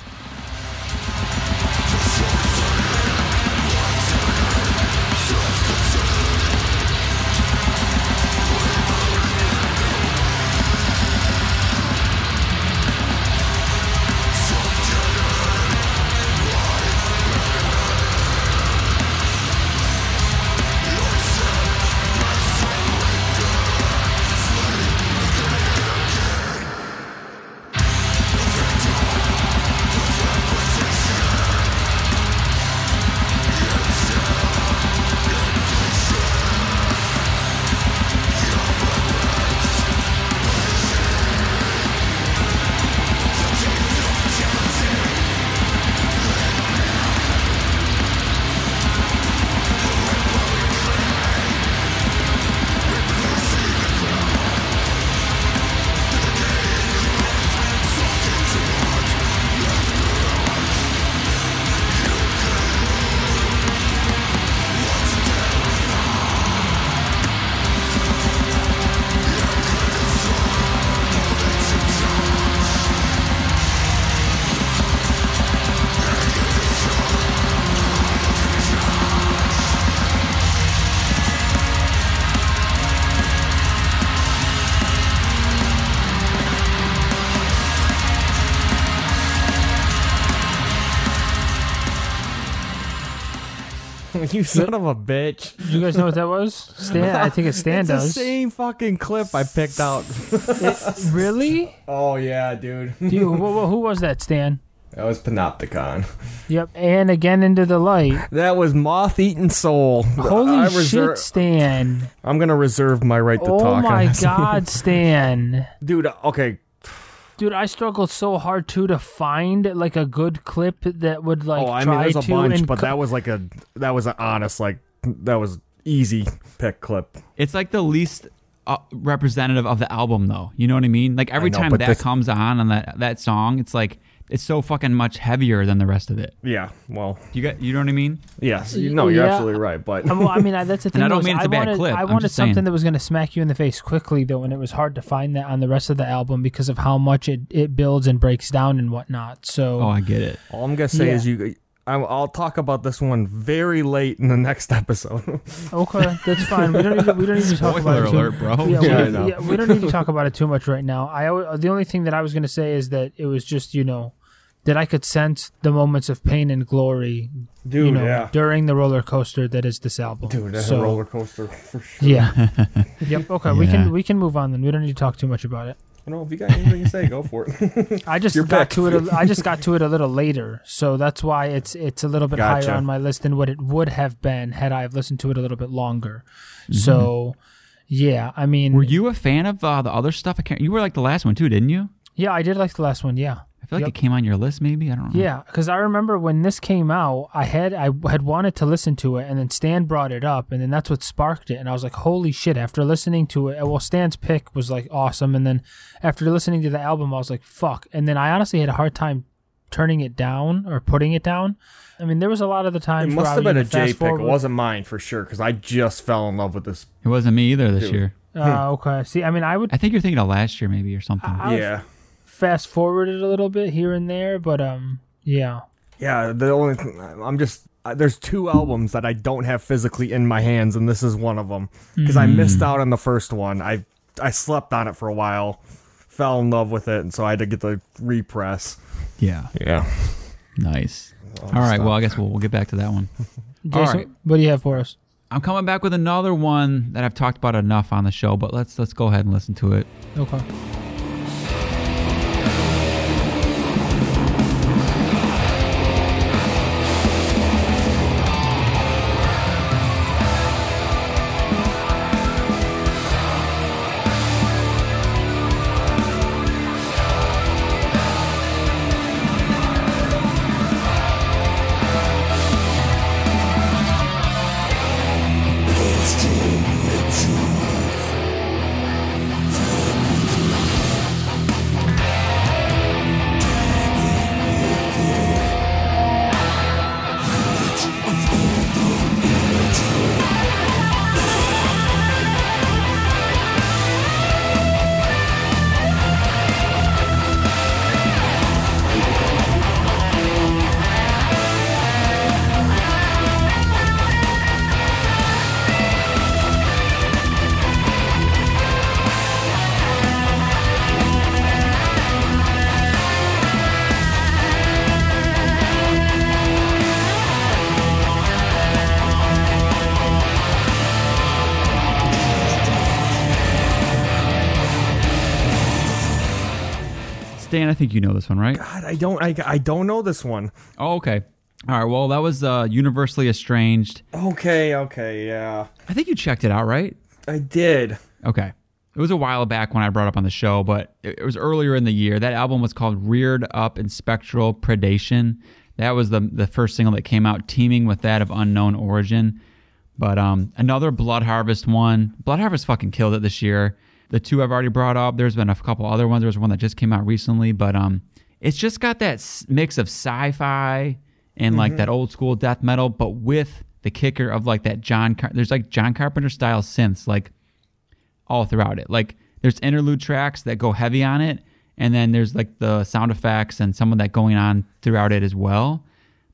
Son of a bitch. You guys know what that was? Stan. I think it's Stan it's does. the same fucking clip I picked out. Really? oh yeah, dude. You, who, who- who was that, Stan? That was Panopticon. Yep. And again into the light. That was Moth Eaten Soul. Holy I shit, Stan! I'm gonna reserve my right to Oh talk. on my. God, Stan! dude. Okay, Dude, I struggled so hard too to find like a good clip that would like oh, I try mean, there's a to bunch, but co- that was like a that was an honest like that was easy pick clip. It's like the least uh, representative of the album, though. You know what I mean? Like every know, time that this- comes on on that that song, it's like it's so fucking much heavier than the rest of it. Yeah, well, You got, you know what I mean? yes, you, no, you're Yeah. absolutely right, but Uh, well, I mean, I- that's the thing. I don't mean it's a bad wanted, clip. I I'm wanted just saying. something that was going to smack you in the face quickly, though, and it was hard to find that on the rest of the album because of how much it, it builds and breaks down and whatnot. So, Oh, I get it. all I'm gonna say Yeah. is you. I'm, I'll talk about this one very late in the next episode. okay, that's fine. We don't need to, we don't need to talk about Spoiler it. Too, alert, bro. Yeah, Yeah, I we, know. yeah, we don't need to talk about it too much right now. I the only thing that I was going to say is that it was just you know that I could sense the moments of pain and glory, Dude, you know, yeah, during the roller coaster that is this album. dude, that's so, a roller coaster for sure. Yeah. yep. Okay. We can we can move on then. We don't need to talk too much about it. You know, if you got anything to say, go for it. I just Your got pick. to it. A, I just got to it a little later, so that's why it's it's a little bit Gotcha. higher on my list than what it would have been had I have listened to it a little bit longer. Mm-hmm. So, yeah, I mean, Were you a fan of uh, the other stuff? I can't. You were like the last one too, didn't you? Yeah, I did like the last one. Yeah, I feel like Yep. it came on your list, maybe. I don't know. yeah, because I remember when this came out, I had I had wanted to listen to it, and then Stan brought it up, and then that's what sparked it, and I was like, holy shit! After listening to it, well, Stan's pick was like awesome, and then after listening to the album, I was like, fuck, and then I honestly had a hard time turning it down or putting it down. I mean, there was a lot of the It must have been a even J pick. It wasn't mine for sure because I just fell in love with this. It wasn't me either this Dude. year. Uh, okay. See, I mean, I would I think you're thinking of last year, maybe or something. I- yeah, fast forward a little bit here and there, but um, yeah. yeah. The only thing I'm just uh, there's two albums that I don't have physically in my hands, and this is one of them because I missed out on the first one. I I slept on it for a while, fell in love with it, and so I had to get the repress. yeah. Yeah. Nice. All right. stop. Well, I guess we'll, we'll get back to that one. Jason, All right. what do you have for us? I'm coming back with another one that I've talked about enough on the show, but let's let's go ahead and listen to it. Okay. Stan, I think you know this one, right? God, I don't I, I don't know this one. Oh, okay. All right. Well, that was uh, Universally Estranged. Okay, okay, yeah. I think you checked it out, right? I did. Okay. It was a while back when I brought up on the show, but it, it was earlier in the year. That album was called Reared Up in Spectral Predation. That was the the first single that came out, teaming with that of unknown origin. But um, another Blood Harvest one. Blood Harvest fucking killed it this year. The two I've already brought up. There's been a couple other ones. There's one that just came out recently, but um, it's just got that s- mix of sci-fi and like that old school death metal, but with the kicker of like that John. Car- there's like John Carpenter style synths, like all throughout it. Like there's interlude tracks that go heavy on it, and then there's like the sound effects and some of that going on throughout it as well.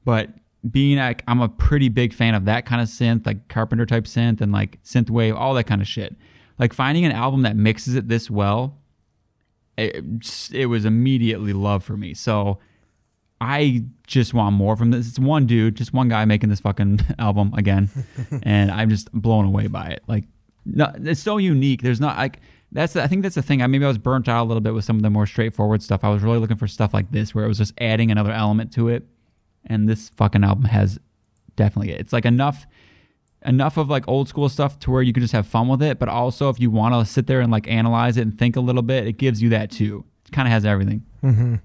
But being like I'm a pretty big fan of that kind of synth, like Carpenter type synth and like synth wave, all that kind of shit. Like finding an album that mixes it this well, it, it was immediately love for me. So I just want more from this. It's one dude, just one guy making this fucking album again, and I'm just blown away by it. Like, no, it's so unique. There's not like that's. The, I think that's the thing. I maybe I was burnt out a little bit with some of the more straightforward stuff. I was really looking for stuff like this, where it was just adding another element to it, and this fucking album has definitely. It's like enough enough of like old school stuff to where you can just have fun with it, but also if you want to sit there and like analyze it and think a little bit, it gives you that too. It kind of has everything. Mm-hmm.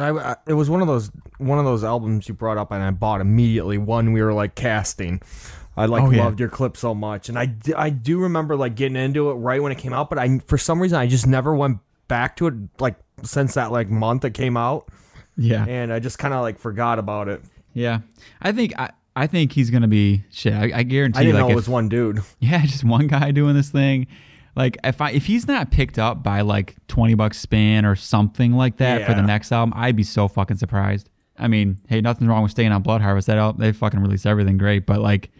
I, I- it was one of those one of those albums you brought up, and I bought immediately. One we were like casting. I like Oh, yeah. loved your clip so much, and I, I do remember like getting into it right when it came out, but I for some reason I just never went back to it like since that like month it came out, Yeah, and I just kind of like forgot about it. yeah. I think I, I think he's gonna be shit. I, I guarantee. I didn't like know it if- was one dude. Yeah, just one guy doing this thing. Like if I if he's not picked up by like 20 Buck Spin or something like that for the next album, I'd be so fucking surprised. I mean, hey, nothing's wrong with staying on Blood Harvest. That they fucking release everything great, but like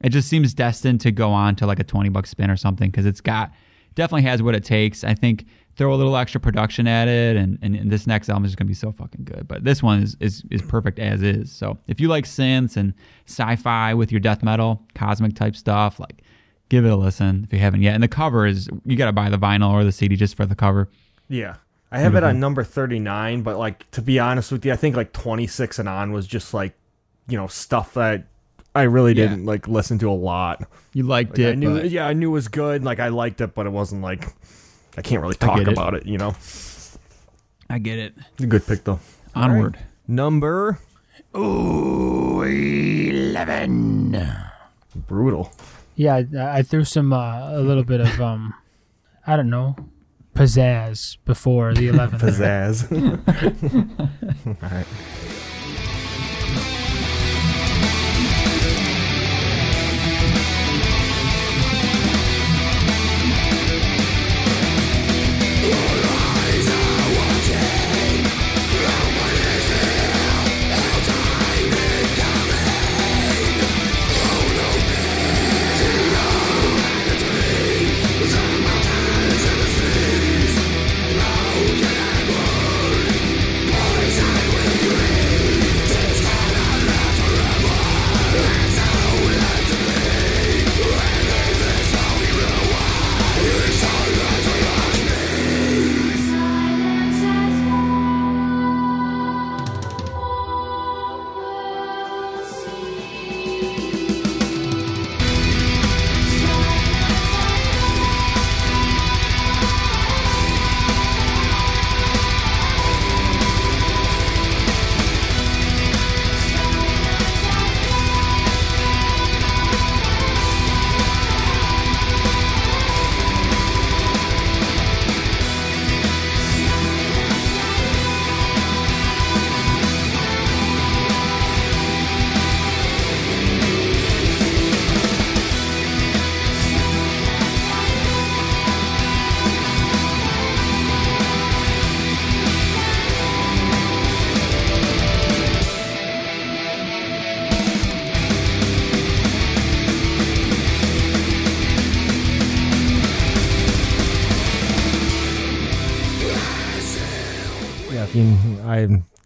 it just seems destined to go on to like a 20 Buck Spin or something because it's got definitely has what it takes. I think throw a little extra production at it, and, and, and this next album is gonna be so fucking good. But this one is, is is perfect as is. So if you like synths and sci-fi with your death metal, cosmic type stuff, like give it a listen if you haven't yet. And the cover is you got to buy the vinyl or the CD just for the cover. Yeah. I have it on number 39, but like to be honest with you, I think like 26 and on was just like, you know, stuff that I really Yeah. didn't like listen to a lot. You liked Like, it, I knew but yeah, I knew it was good, like I liked it, but it wasn't like I can't really talk it. about it, you know. I get it. A good pick though. Onward. Number Ooh, eleven. brutal. Yeah, I, I threw some uh, a little bit of um, I don't know, pizzazz before the eleven. Pizzazz. All right.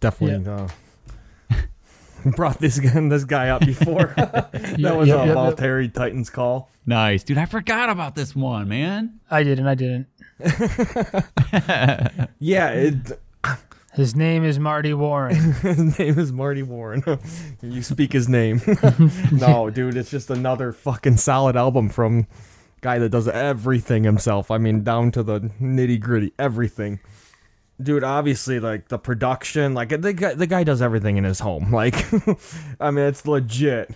I definitely uh, brought this guy, this guy up before. that Yeah, was yeah, a yeah, Valtteri Titan's call. Nice, dude. I forgot about this one, man. I didn't. I didn't. Yeah, it, His name is Marty Warren. his name is Marty Warren. you speak his name. no, dude, it's just another fucking solid album from guy that does everything himself. I mean, down to the nitty gritty, everything. Dude, obviously, like the production, like the guy, the guy does everything in his home. Like, I mean, it's legit.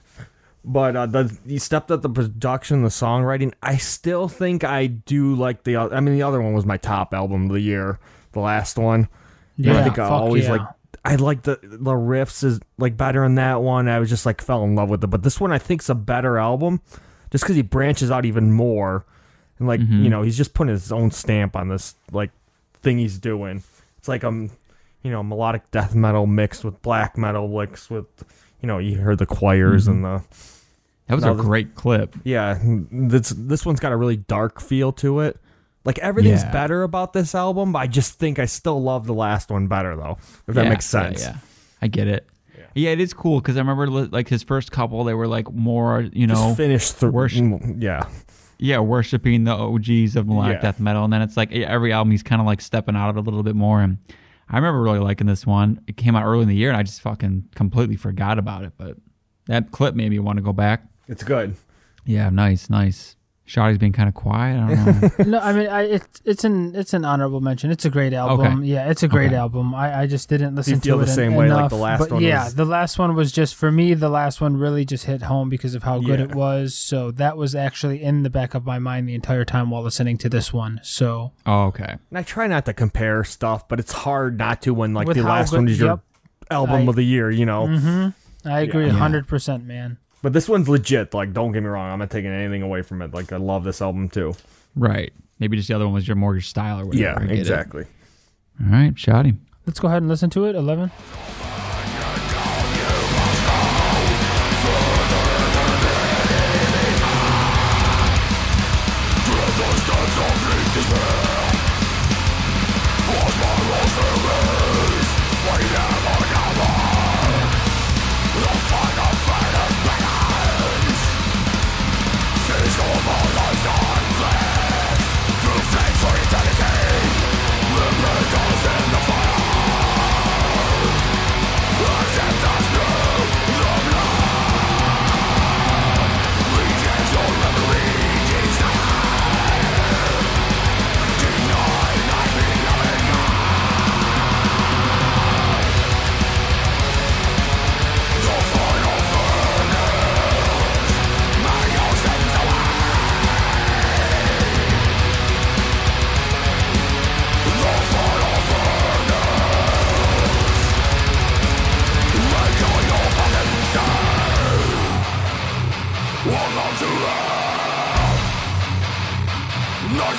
But uh, the he stepped up the production, the songwriting. I still think I do like the. I mean, the other one was my top album of the year. The last one. Yeah, I think I always yeah. like I like the the riffs is like better in that one. I was just like fell in love with it. But this one I think's a better album, just because he branches out even more, and like Mm-hmm. you know he's just putting his own stamp on this like thing he's doing. It's like um you know melodic death metal mixed with black metal mixed with you know you heard the choirs and the That was No, a great clip. yeah this this one's got a really dark feel to it. Like everything's Yeah. better about this album, but I just think I still love the last one better though. If that Yeah, makes sense. Yeah, yeah. I get it. Yeah. it is cool because I remember li- like his first couple, they were like more, you know, just finish through. worship- Yeah, yeah, worshiping the OGs of melodic Yeah. death metal, and then it's like every album he's kind of like stepping out of a little bit more. And I remember really liking this one. It came out early in the year, and I just fucking completely forgot about it. But that clip made me want to go back. it's good. Yeah, nice, nice. Shotty's being kind of quiet. I don't know. no, I mean, I, it's it's an it's an honorable mention. It's a great album. Okay. Yeah, it's a great Okay. album. I, I just didn't listen feel to the it same en- way like enough. the last but one yeah, was? the last one was just for me. The last one really just hit home because of how good Yeah. it was. So that was actually in the back of my mind the entire time while listening to this one. So oh, okay. And I try not to compare stuff, but it's hard not to when like With the last good- one is your yep. album I- of the year, you know. hmm I agree, Yeah. hundred percent, man. But this one's legit. Like, don't get me wrong, I'm not taking anything away from it. Like, I love this album too. Right. Maybe just the other one was your mortgage style or whatever. Yeah, I get it. exactly. All right, Shotty. Let's go ahead and listen to it.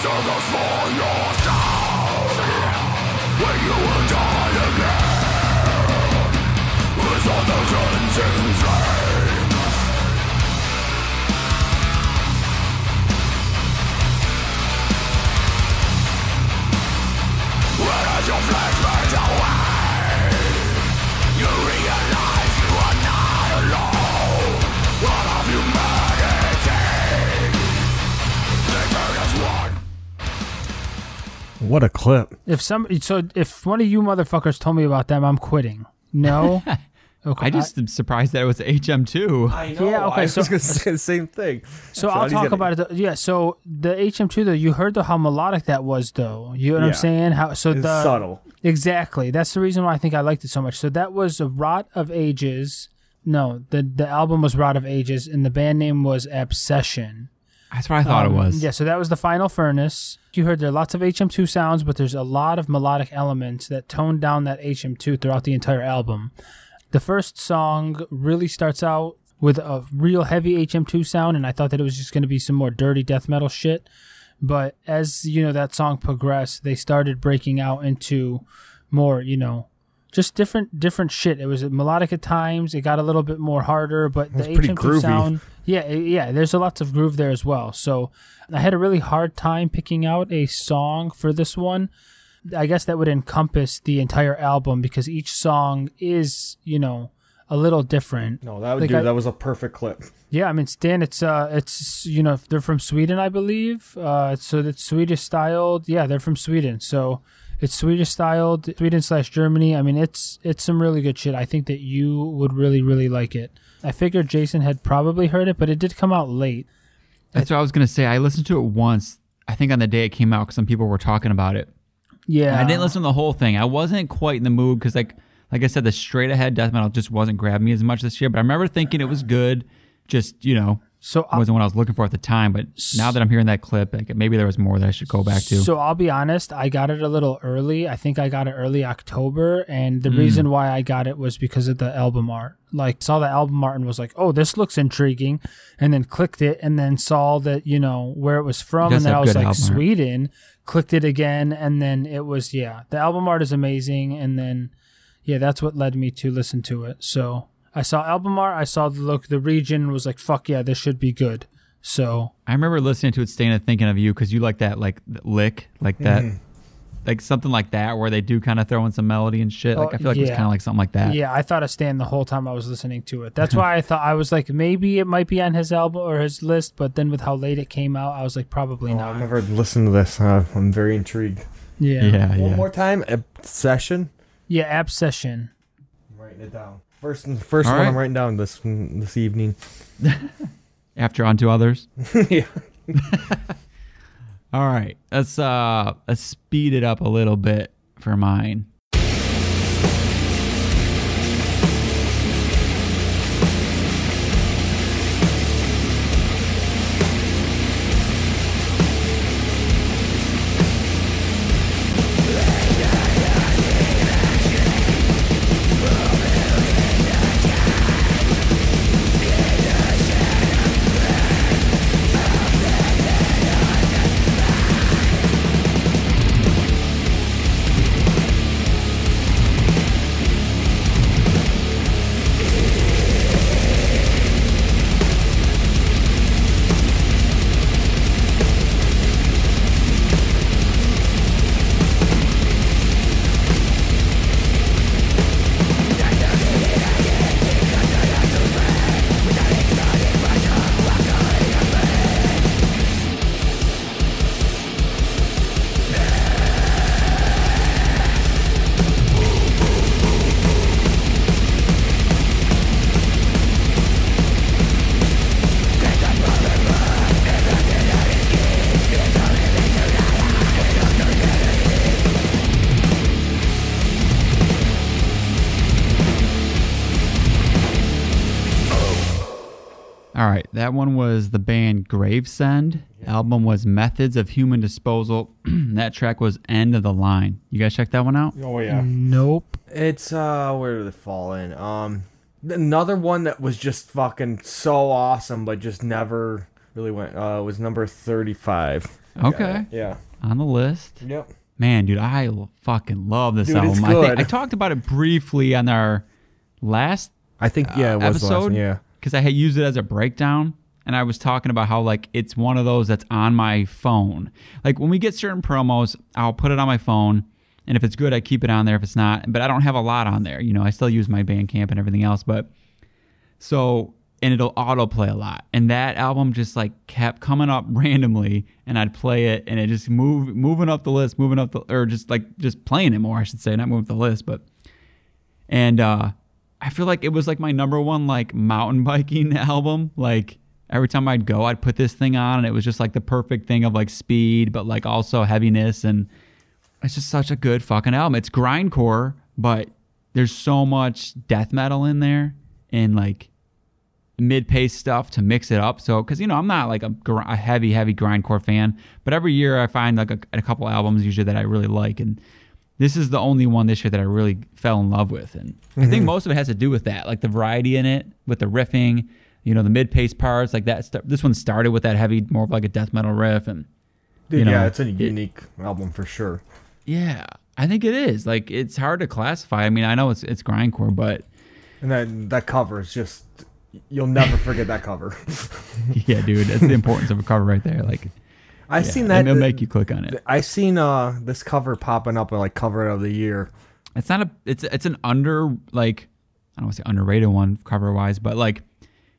Eleven. What a clip. If some, so if one of you motherfuckers told me about them, I'm quitting. No. Okay. I just am surprised that it was HM2. I know. Yeah, okay, I so- was gonna say the same thing. So I'll talk gonna- about it. Though. Yeah. So the HM2 though, you heard though how melodic that was though. You know what I'm saying? How so It's the subtle. exactly. That's the reason why I think I liked it so much. So that was a Rot of Ages. No, the the album was Rot of Ages, and the band name was Obsession. That's what I thought Um, it was. Yeah, so that was the final furnace. You heard there are lots of HM2 sounds, but there's a lot of melodic elements that tone down that HM2 throughout the entire album. The first song really starts out with a real heavy HM2 sound, and I thought that it was just going to be some more dirty death metal shit. But as you know, that song progressed, they started breaking out into more, you know, just different different shit. It was melodic at times. It got a little bit more harder, but the was pretty HM2 groovy. sound, yeah, yeah. There's a lots of groove there as well. So I had a really hard time picking out a song for this one. I guess that would encompass the entire album because each song is, you know, a little different. No, that would Like do. I- that was a perfect clip. Yeah, I mean, Stan, it's uh, it's you know, they're from Sweden, I believe. Uh, so that's Swedish styled. Yeah, they're from Sweden. So it's Swedish styled, Sweden slash Germany. I mean, it's it's some really good shit. I think that you would really really like it. I figured Jason had probably heard it, but it did come out late. That's what I was gonna say. I listened to it once. I think on the day it came out, because some people were talking about it. Yeah, And I didn't listen to the whole thing. I wasn't quite in the mood because, like, like I said, the straight ahead death metal just wasn't grabbing me as much this year. But I remember thinking it was good. Just you know, So I- wasn't what I was looking for at the time. But now that I'm hearing that clip, like, maybe there was more that I should go back to. So I'll be honest, I got it a little early. I think I got it early October, and the mm. reason why I got it was because of the album art. Like saw the album art and was like, "Oh, this looks intriguing," and then clicked it, and then saw that you know where it was from, It and then I was like. "Sweden." Clicked it again, and then it was yeah, the album art is amazing, and then yeah, that's what led me to listen to it. So I saw album art, I saw the look, the region was like, "Fuck yeah, this should be good." So I remember listening to it, staying and thinking of you because you like that, like lick, like that, like something like that, where they do kind of throw in some melody and shit. Like Oh, I feel like it was kind of like something like that. Yeah, I thought of Stan the whole time I was listening to it. That's why I thought I was like maybe it might be on his album or his list, but then with how late it came out, I was like probably Oh, not. I've never listened to this. Uh, I'm very intrigued. Yeah. yeah, One yeah. more time, obsession. Yeah, Obsession. I'm writing it down. First, first All one right. I'm writing down this this evening. After Unto Others. yeah. All right, let's uh let's speed it up a little bit for mine. That one was the band Gravesend. Album was Methods of Human Disposal. that track was End of the Line. You guys check that one out? Oh yeah. Nope. It's uh where did it fall in? Um another one that was just fucking so awesome but just never really went uh was number 35. Okay, Yeah. on the list. Yep. Man, dude, I fucking love this Dude, it's album. I think good. I talked about it briefly on our last I think yeah, it was the last episode. one, yeah. Because I had used it as a breakdown, and I was talking about how like it's one of those that's on my phone. Like when we get certain promos, I'll put it on my phone, and if it's good, I keep it on there. If it's not, but I don't have a lot on there. You know, I still use my Bandcamp and everything else, but so and it'll autoplay a lot. And that album just like kept coming up randomly, and I'd play it, and it just move moving up the list, moving up the or just like just playing it more, I should say, not moving up the list, but and uh I feel like it was like my number one like mountain biking album. Like every time I'd go, I'd put this thing on, and it was just like the perfect thing of like speed, but like also heaviness, and it's just such a good fucking album. It's grindcore, but there's so much death metal in there, and like mid-pace stuff to mix it up. So, because you know, I'm not like a, a heavy, heavy grindcore fan, but every year I find like a, a couple albums usually that I really like, and this is the only one this year that I really fell in love with, and I think mm-hmm. most of it has to do with that, like the variety in it, with the riffing, you know, the mid-pace parts, like that. St- this one started with that heavy, more of like a death metal riff, and Dude, You know, yeah, it's a it- unique album for sure. yeah, I think it is. Like it's hard to classify. I mean, I know it's it's grindcore, but And that that cover is just you'll never forget that cover. yeah, dude, that's the importance of a cover right there. Like, I yeah, seen that it'll make you click on it. I seen uh this cover popping up like cover of the year. It's not a. It's it's an under like I don't want to say underrated one cover wise, but like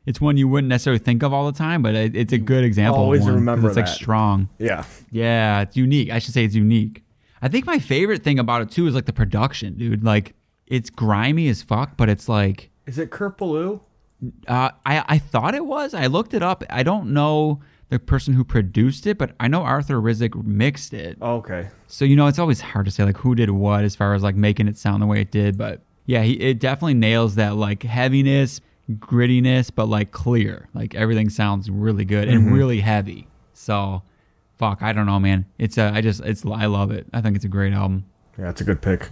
it's one you wouldn't necessarily think of all the time. But it, it's a good example. Always of one remember it's like that. strong. Yeah. Yeah, it's unique. I should say it's unique. I think my favorite thing about it too is like the production, dude. Like it's grimy as fuck, but it's like Is it Kurt Ballou? uh, I I thought it was. I looked it up. I don't know the person who produced it, but I know Arthur Rizk mixed it. Oh, okay. So you know, it's always hard to say like who did what as far as like making it sound the way it did. But yeah, he it definitely nails that like heaviness, grittiness, but like clear. Like everything sounds really good and really heavy. So, fuck, I don't know, man. It's uh, I just it's I love it. I think it's a great album. Yeah, it's a good pick.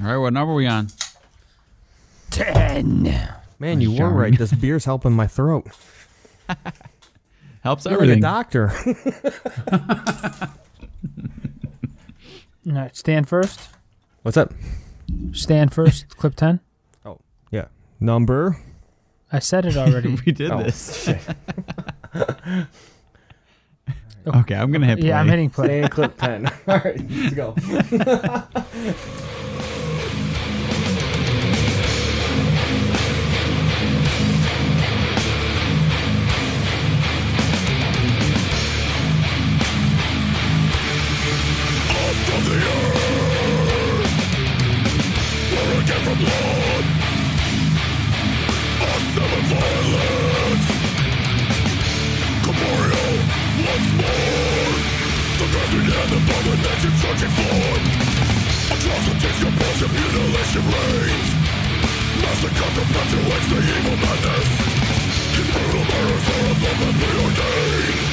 All right, what number are we on? Ten. Man, you were Darn. right. This beer's helping my throat. Helps You're like a everything. doctor. All right, stand first. What's up? Stand first. clip ten. Oh, yeah. Number. I said it already. we did Oh, this. Okay, I'm gonna hit play. yeah, I'm hitting play. Clip 10. All right, let's go. that you're searching for. Atrocities, compulsive mutilation reigns Massacre perpetuates the evil madness. His brutal murders are above and preordained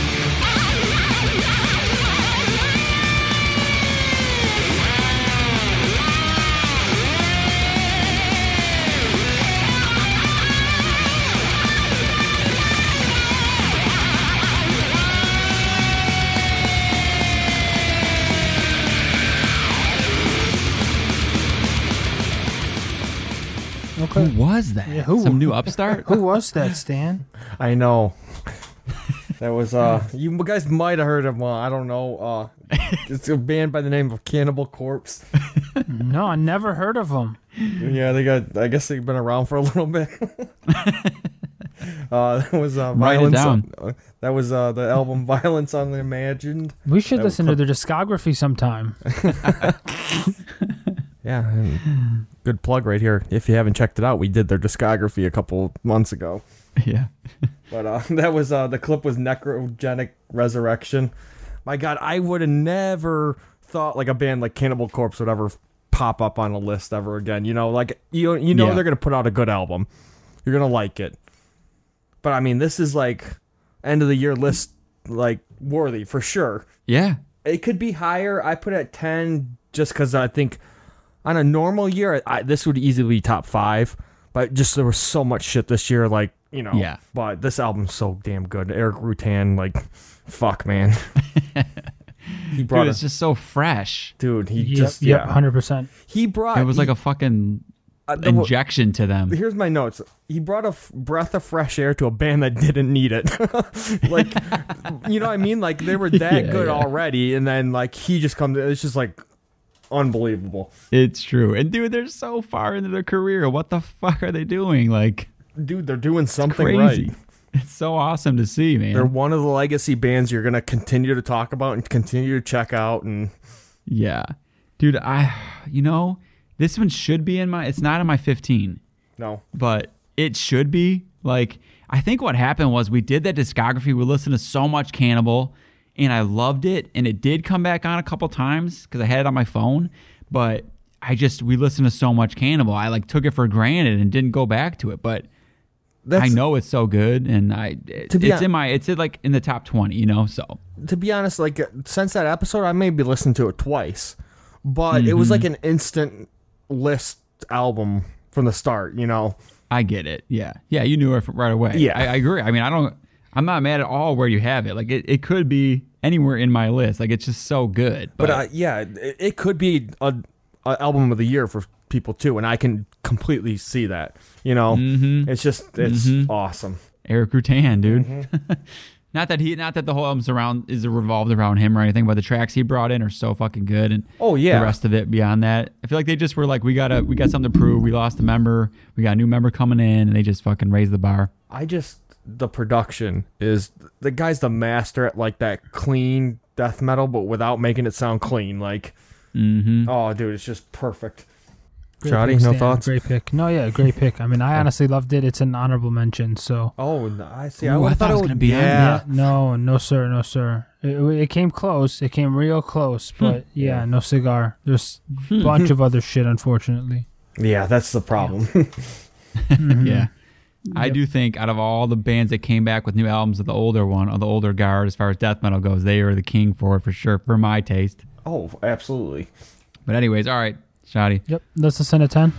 Who was that? Yeah, who- Some new upstart? Who was that, Stan? I know. That was uh you guys might have heard of uh, I don't know uh it's a band by the name of Cannibal Corpse. No, I never heard of him. Yeah, they got I guess they've been around for a little bit. uh that was uh Write it Violence down. uh, that was uh the album Violence Unimagined. We should That listen was- to their discography sometime. Yeah, and good plug right here. If you haven't checked it out, we did their discography a couple months ago. yeah. But uh, that was uh, the clip was Necrogenic Resurrection. My God, I would have never thought like a band like Cannibal Corpse would ever pop up on a list ever again. You know, like you you know Yeah. they're gonna put out a good album. You're gonna like it. But I mean, this is like end of the year list like worthy for sure. Yeah. It could be higher. I put it at ten just because I think on a normal year I, this would easily be top five. But just there was so much shit this year, like you know. Yeah. But this album's so damn good. Erik Rutan, like, fuck, man. he brought Dude, a it's just so fresh. dude. He Yep, just yep, yeah. hundred percent. He brought. It was like a fucking uh, the- injection to them. Here's my notes. He brought a f- breath of fresh air to a band that didn't need it. like, you know what I mean? Like they were that Yeah, good yeah. already, and then like he just comes. It's just like unbelievable, It's true. And dude, they're so far into their career. What the fuck are they doing? Like dude. They're doing something crazy. right. It's so awesome to see, man. They're one of the legacy bands you're gonna continue to talk about and continue to check out. And yeah. Dude, I you know, this one should be in my it's not in my 15, no, but it should be. Like I think what happened was we did that discography. We listened to so much Cannibal and I loved it and it did come back on a couple times cuz I had it on my phone, but I just we listened to so much Cannibal. I like took it for granted and didn't go back to it, but that's I know it's so good, and I it- To be it's hon- in my it's in like in the top twenty, you know. So to be honest, like uh, since that episode, I maybe listened to it twice, but it was like Mm-hmm. an instant list album from the start. You know, I get it. Yeah, yeah, you knew it right away. Yeah. I, I agree. I mean, I don't. I'm not mad at all where you have it. Like it, it could be anywhere in my list. Like it's just so good. But, but uh, yeah, it, it could be a, a album of the year for people too, and I can completely see that. You know, Mm-hmm. it's just it's awesome. Erik Rutan, dude. Mm-hmm. not that he, not that the whole album's around is revolved around him or anything, but the tracks he brought in are so fucking good, and Oh yeah, the rest of it beyond that, I feel like they just were like, we gotta, we got something to prove. We lost a member, we got a new member coming in, and they just fucking raised the bar. I just the production is the guy's the master at like that clean death metal, but without making it sound clean. Like, Mm-hmm. oh, dude, it's just perfect. Great Shoddy, pick, no Stan. thoughts? Great pick. No, yeah, great pick. I mean, I oh. honestly loved it. It's an honorable mention. So Oh, I see. Ooh, I, I would've thought it was would- gonna be on yeah. yeah, no, no, sir, no, sir. It, it came close. It came real close, hmm. but yeah, no cigar. There's a bunch of other shit, unfortunately. Yeah, that's the problem. Yeah. Mm-hmm. I do think out of all the bands that came back with new albums of the older one, of the older guard, as far as death metal goes, they are the king for it for sure, for my taste. oh, absolutely. But anyways, all right, Shoddy. Yep, that's a sin of ten.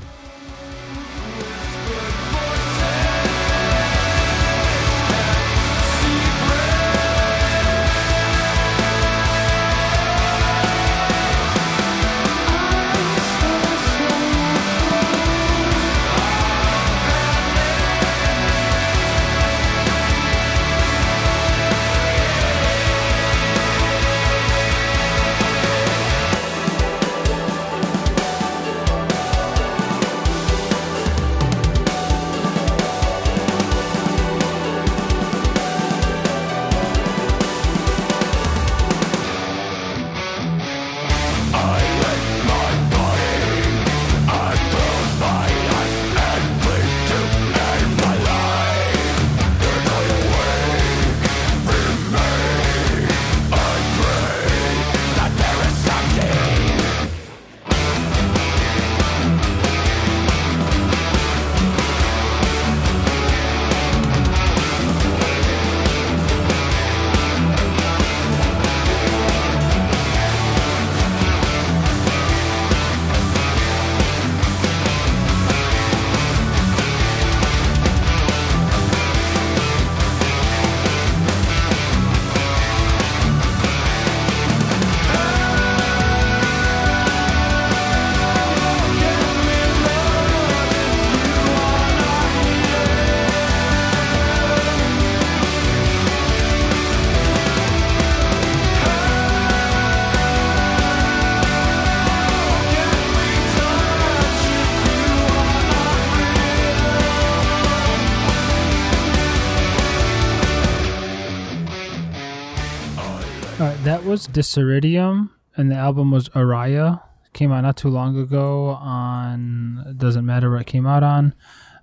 Was Dessiderium, and the album was Aria. Came out not too long ago on. Doesn't matter what it came out on.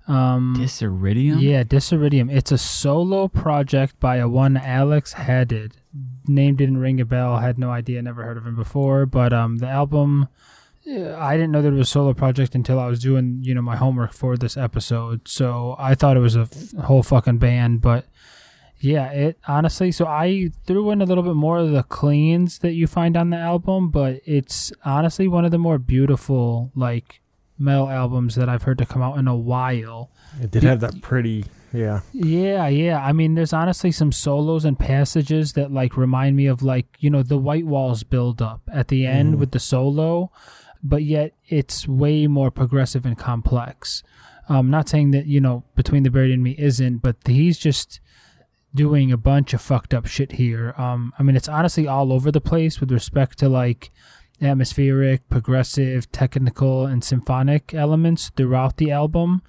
Um, Dessiderium. yeah, Dessiderium. It's a solo project by a one Alex Haddad. Name didn't ring a bell. Had no idea. Never heard of him before. But um, the album, I didn't know that it was a solo project until I was doing you know my homework for this episode. So I thought it was a f- whole fucking band. But yeah, it honestly. So I threw in a little bit more of the cleans that you find on the album, but it's honestly one of the more beautiful like metal albums that I've heard to come out in a while. It did have that pretty, yeah. Yeah, yeah. I mean, there's honestly some solos and passages that like remind me of like you know the White Walls build up at the end mm-hmm. with the solo, but yet it's way more progressive and complex. I'm not saying that you know Between the Buried and Me isn't, but he's just doing a bunch of fucked up shit here. Um, I mean, it's honestly all over the place with respect to like atmospheric, progressive, technical, and symphonic elements throughout the album.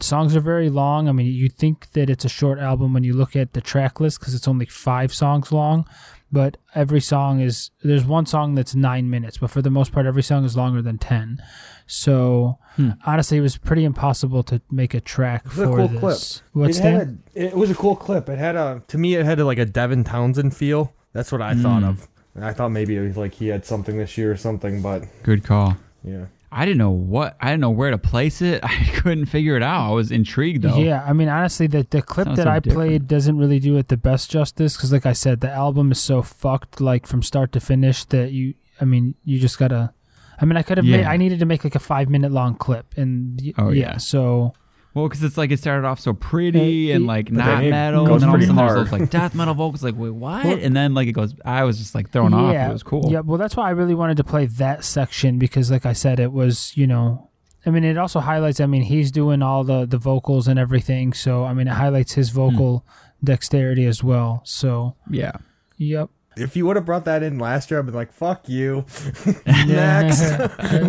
Songs are very long. I mean, you think that it's a short album when you look at the track list because it's only five songs long, but every song is there's one song that's nine minutes, but for the most part, every song is longer than ten. So hmm. honestly, it was pretty impossible to make a track was a for cool this. clip. What's it that? had a, it was a cool clip. It had a to me it had like a Devin Townsend feel. That's what I hmm. thought of. And I thought maybe it was like he had something this year or something, but Good call. yeah. I didn't know what. I didn't know where to place it. I couldn't figure it out. I was intrigued though. Yeah, I mean, honestly, the the clip Sounds that so I different. played doesn't really do it the best justice because, like I said, the album is so fucked, like from start to finish, that you, I mean, you just gotta. I mean, I could have made. I needed to make like a five minute long clip, and y- Oh, yeah, yeah. so Well, because it's like it started off so pretty and like But not metal, goes and then all of a pretty sudden there's hard. like death metal vocals. Like, wait, what? Well- and then like it goes. I was just like thrown off. It was cool. Yeah, well, that's why I really wanted to play that section because, like I said, it was you know, I mean, it also highlights. I mean, he's doing all the the vocals and everything, so I mean, it highlights his hmm. vocal dexterity as well. So, Yeah. yep. If you would have brought that in last year, I'd be like, "Fuck you." Next,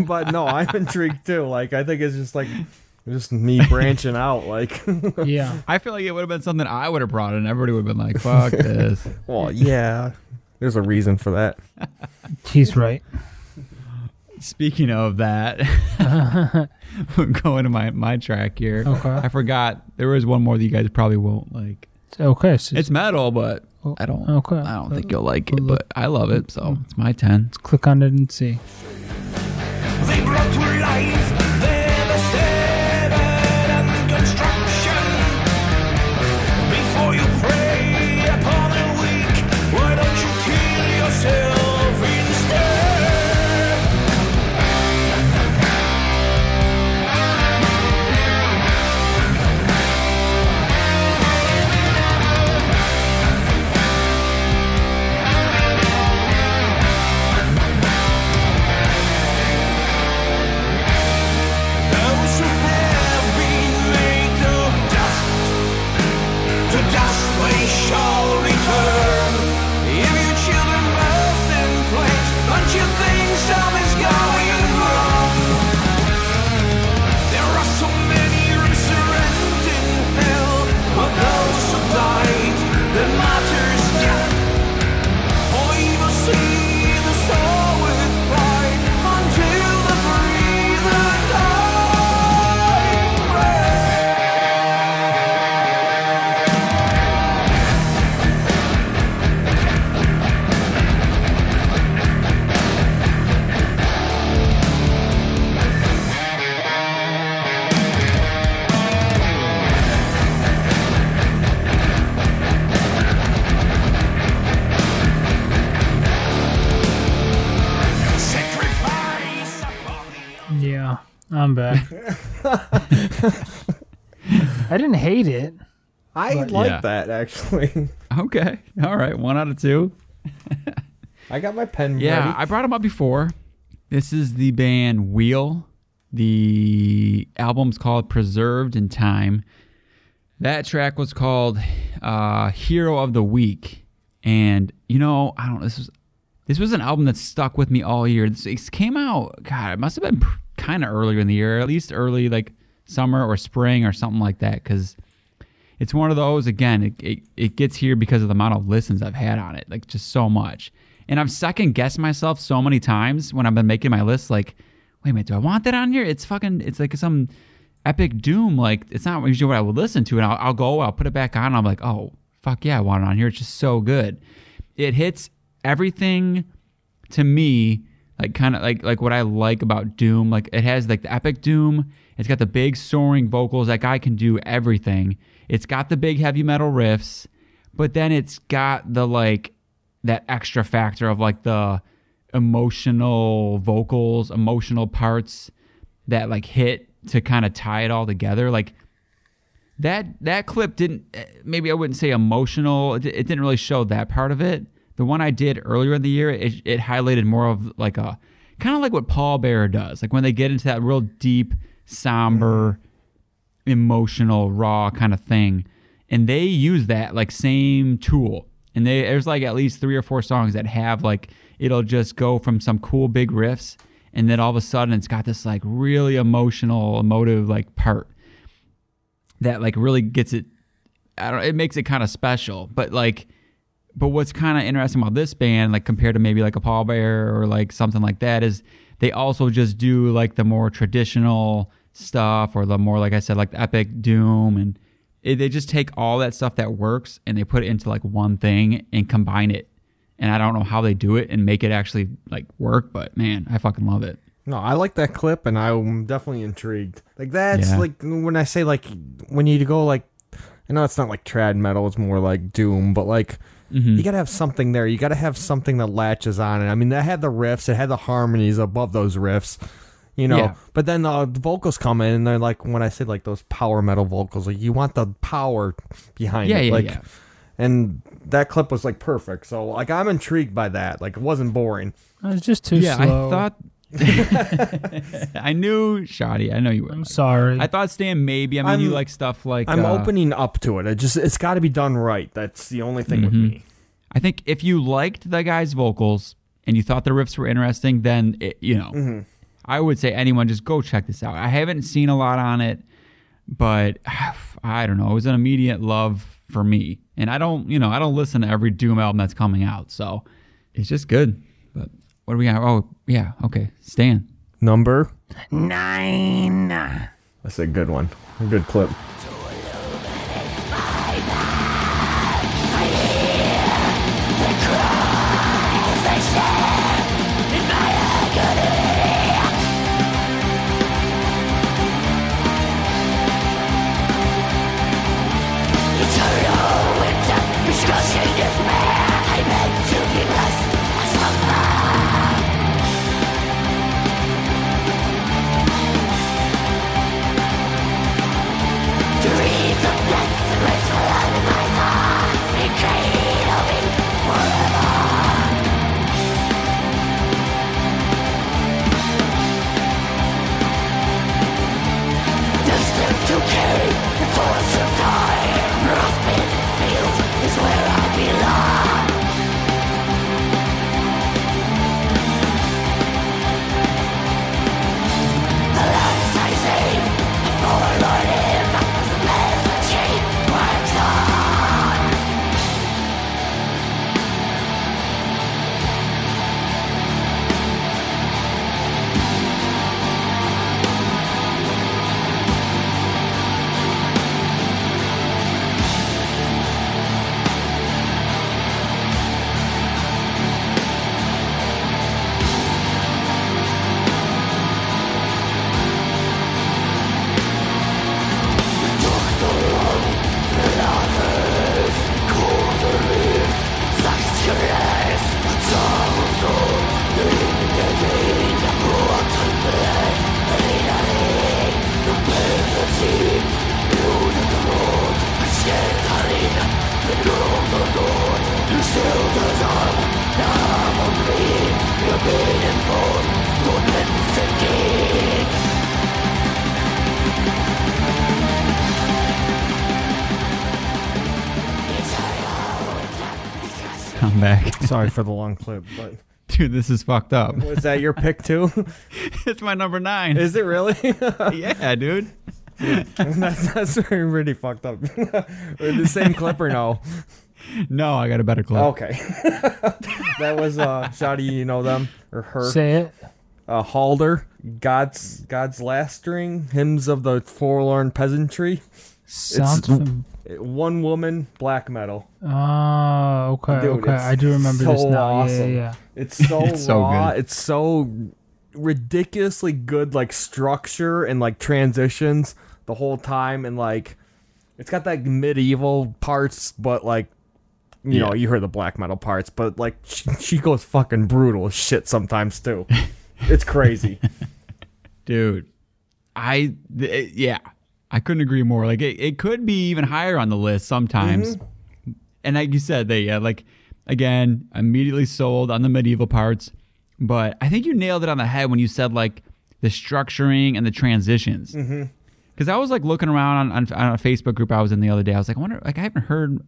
but no, I'm intrigued too. Like, I think it's just like just me branching out. Like, yeah. I feel like it would have been something I would have brought, and everybody would have been like, "Fuck this." well, yeah, there's a reason for that. He's right. Speaking of that, going to my my track here. Okay. I forgot there was one more that you guys probably won't like. Okay. So It's metal, but I don't. Oh, okay. I don't think you'll like it, but I love it, so mm. it's my ten. click on it and see. Back. I didn't hate it. I But- like Yeah. that actually. Okay, all right, one out of two. I got my pen Yeah, ready. I brought them up before. This is the band Wheel. The album's called Preserved in Time. That track was called uh, Hero of the Week. And you know, I don't this was this was an album that stuck with me all year. This it came out, God, it must have been kind of earlier in the year, at least early like summer or spring or something like that cuz it's one of those again it, it, it gets here because of the amount of listens i've had on it like just so much And I've second guessed myself so many times when I've been making my list. Like, wait a minute, do I want that on here? It's fucking. It's like some epic doom. Like, it's not usually what I would listen to. And I'll, I'll go, I'll put it back on. I'm like, oh fuck yeah, I want it on here. It's just so good. It hits everything to me like kind of like like what I like about Doom. Like it has like the epic Doom. It's got the big soaring vocals. That guy can do everything. It's got the big heavy metal riffs, but then it's got the like that extra factor of like the emotional vocals, emotional parts that like hit to kind of tie it all together. Like that that clip didn't eh, maybe I wouldn't say emotional. It, it didn't really show that part of it. The one I did earlier in the year, it, it highlighted more of like a kind of like what Pallbearer does. Like when they get into that real deep, somber, emotional, raw kind of thing, and they use that like same tool. And they there's like at least three or four songs that have like it'll just go from some cool big riffs, and then all of a sudden it's got this like really emotional, emotive like part that like really gets it I don't it makes it kind of special. But like but what's kind of interesting about this band like compared to maybe like a Pallbearer or like something like that is they also just do like the more traditional stuff or the more like I said like the epic doom and it, they just take all that stuff that works and they put it into like one thing and combine it. And I don't know how they do it and make it actually like work, but man, I fucking love it. No, I like that clip, and I'm definitely intrigued. Like that's Yeah. like when I say like when you go like, I know it's not like trad metal; it's more like doom. But like, Mm-hmm. you gotta have something there. You gotta have something that latches on it. I mean, they had the riffs, it had the harmonies above those riffs, you know. Yeah. But then uh, the vocals come in, and they're like when I say like those power metal vocals, like you want the power behind Yeah, it, yeah, like. yeah. And that clip was like perfect. So like I'm intrigued by that. Like it wasn't boring. It was just too yeah, slow. I thought I knew Shoddy. I know you would. I'm sorry. I thought Stan maybe. I mean, you I'm- like stuff like. I'm uh, opening up to it. It just it's got to be done right. That's the only thing with Mm-hmm. me. I think if you liked the guy's vocals and you thought the riffs were interesting, then it, you know, Mm-hmm. I would say anyone just go check this out. I haven't seen a lot on it, but I don't know. It was an immediate love for me, and I don't, you know, I don't listen to every Doom album that's coming out, so it's just good. But what do we got? Oh, yeah, okay, Stan. Number Nine. that's a good one. A good clip. I'm Sorry for the long clip, but dude. This is fucked up. was that your pick too? it's my number nine. Is it really? yeah, dude. that's that's really, really fucked up. the same clip or no? No, I got a better clip. Okay. that was uh Shadi, you know them or her. Say it. Uh Hulder, God's Godslastering, hymns of the forlorn peasantry. Sounds. fam- One woman, black metal. Oh, okay, Dude, okay. I do remember this so now. Awesome. yeah, yeah. It's so It's so raw. good. It's so ridiculously good, like structure and like transitions the whole time, and like it's got that medieval parts, but like you know, you heard the black metal parts, but like she, she goes fucking brutal as shit sometimes too. It's crazy. dude i th- yeah i couldn't agree more. Like it, it could be even higher on the list sometimes. And like you said they yeah like again immediately sold on the medieval parts. But i think you nailed it on the head when you said like the structuring and the transitions. Because i was like looking around on, on, on a facebook group i was in the other day. I was like i wonder like i haven't heard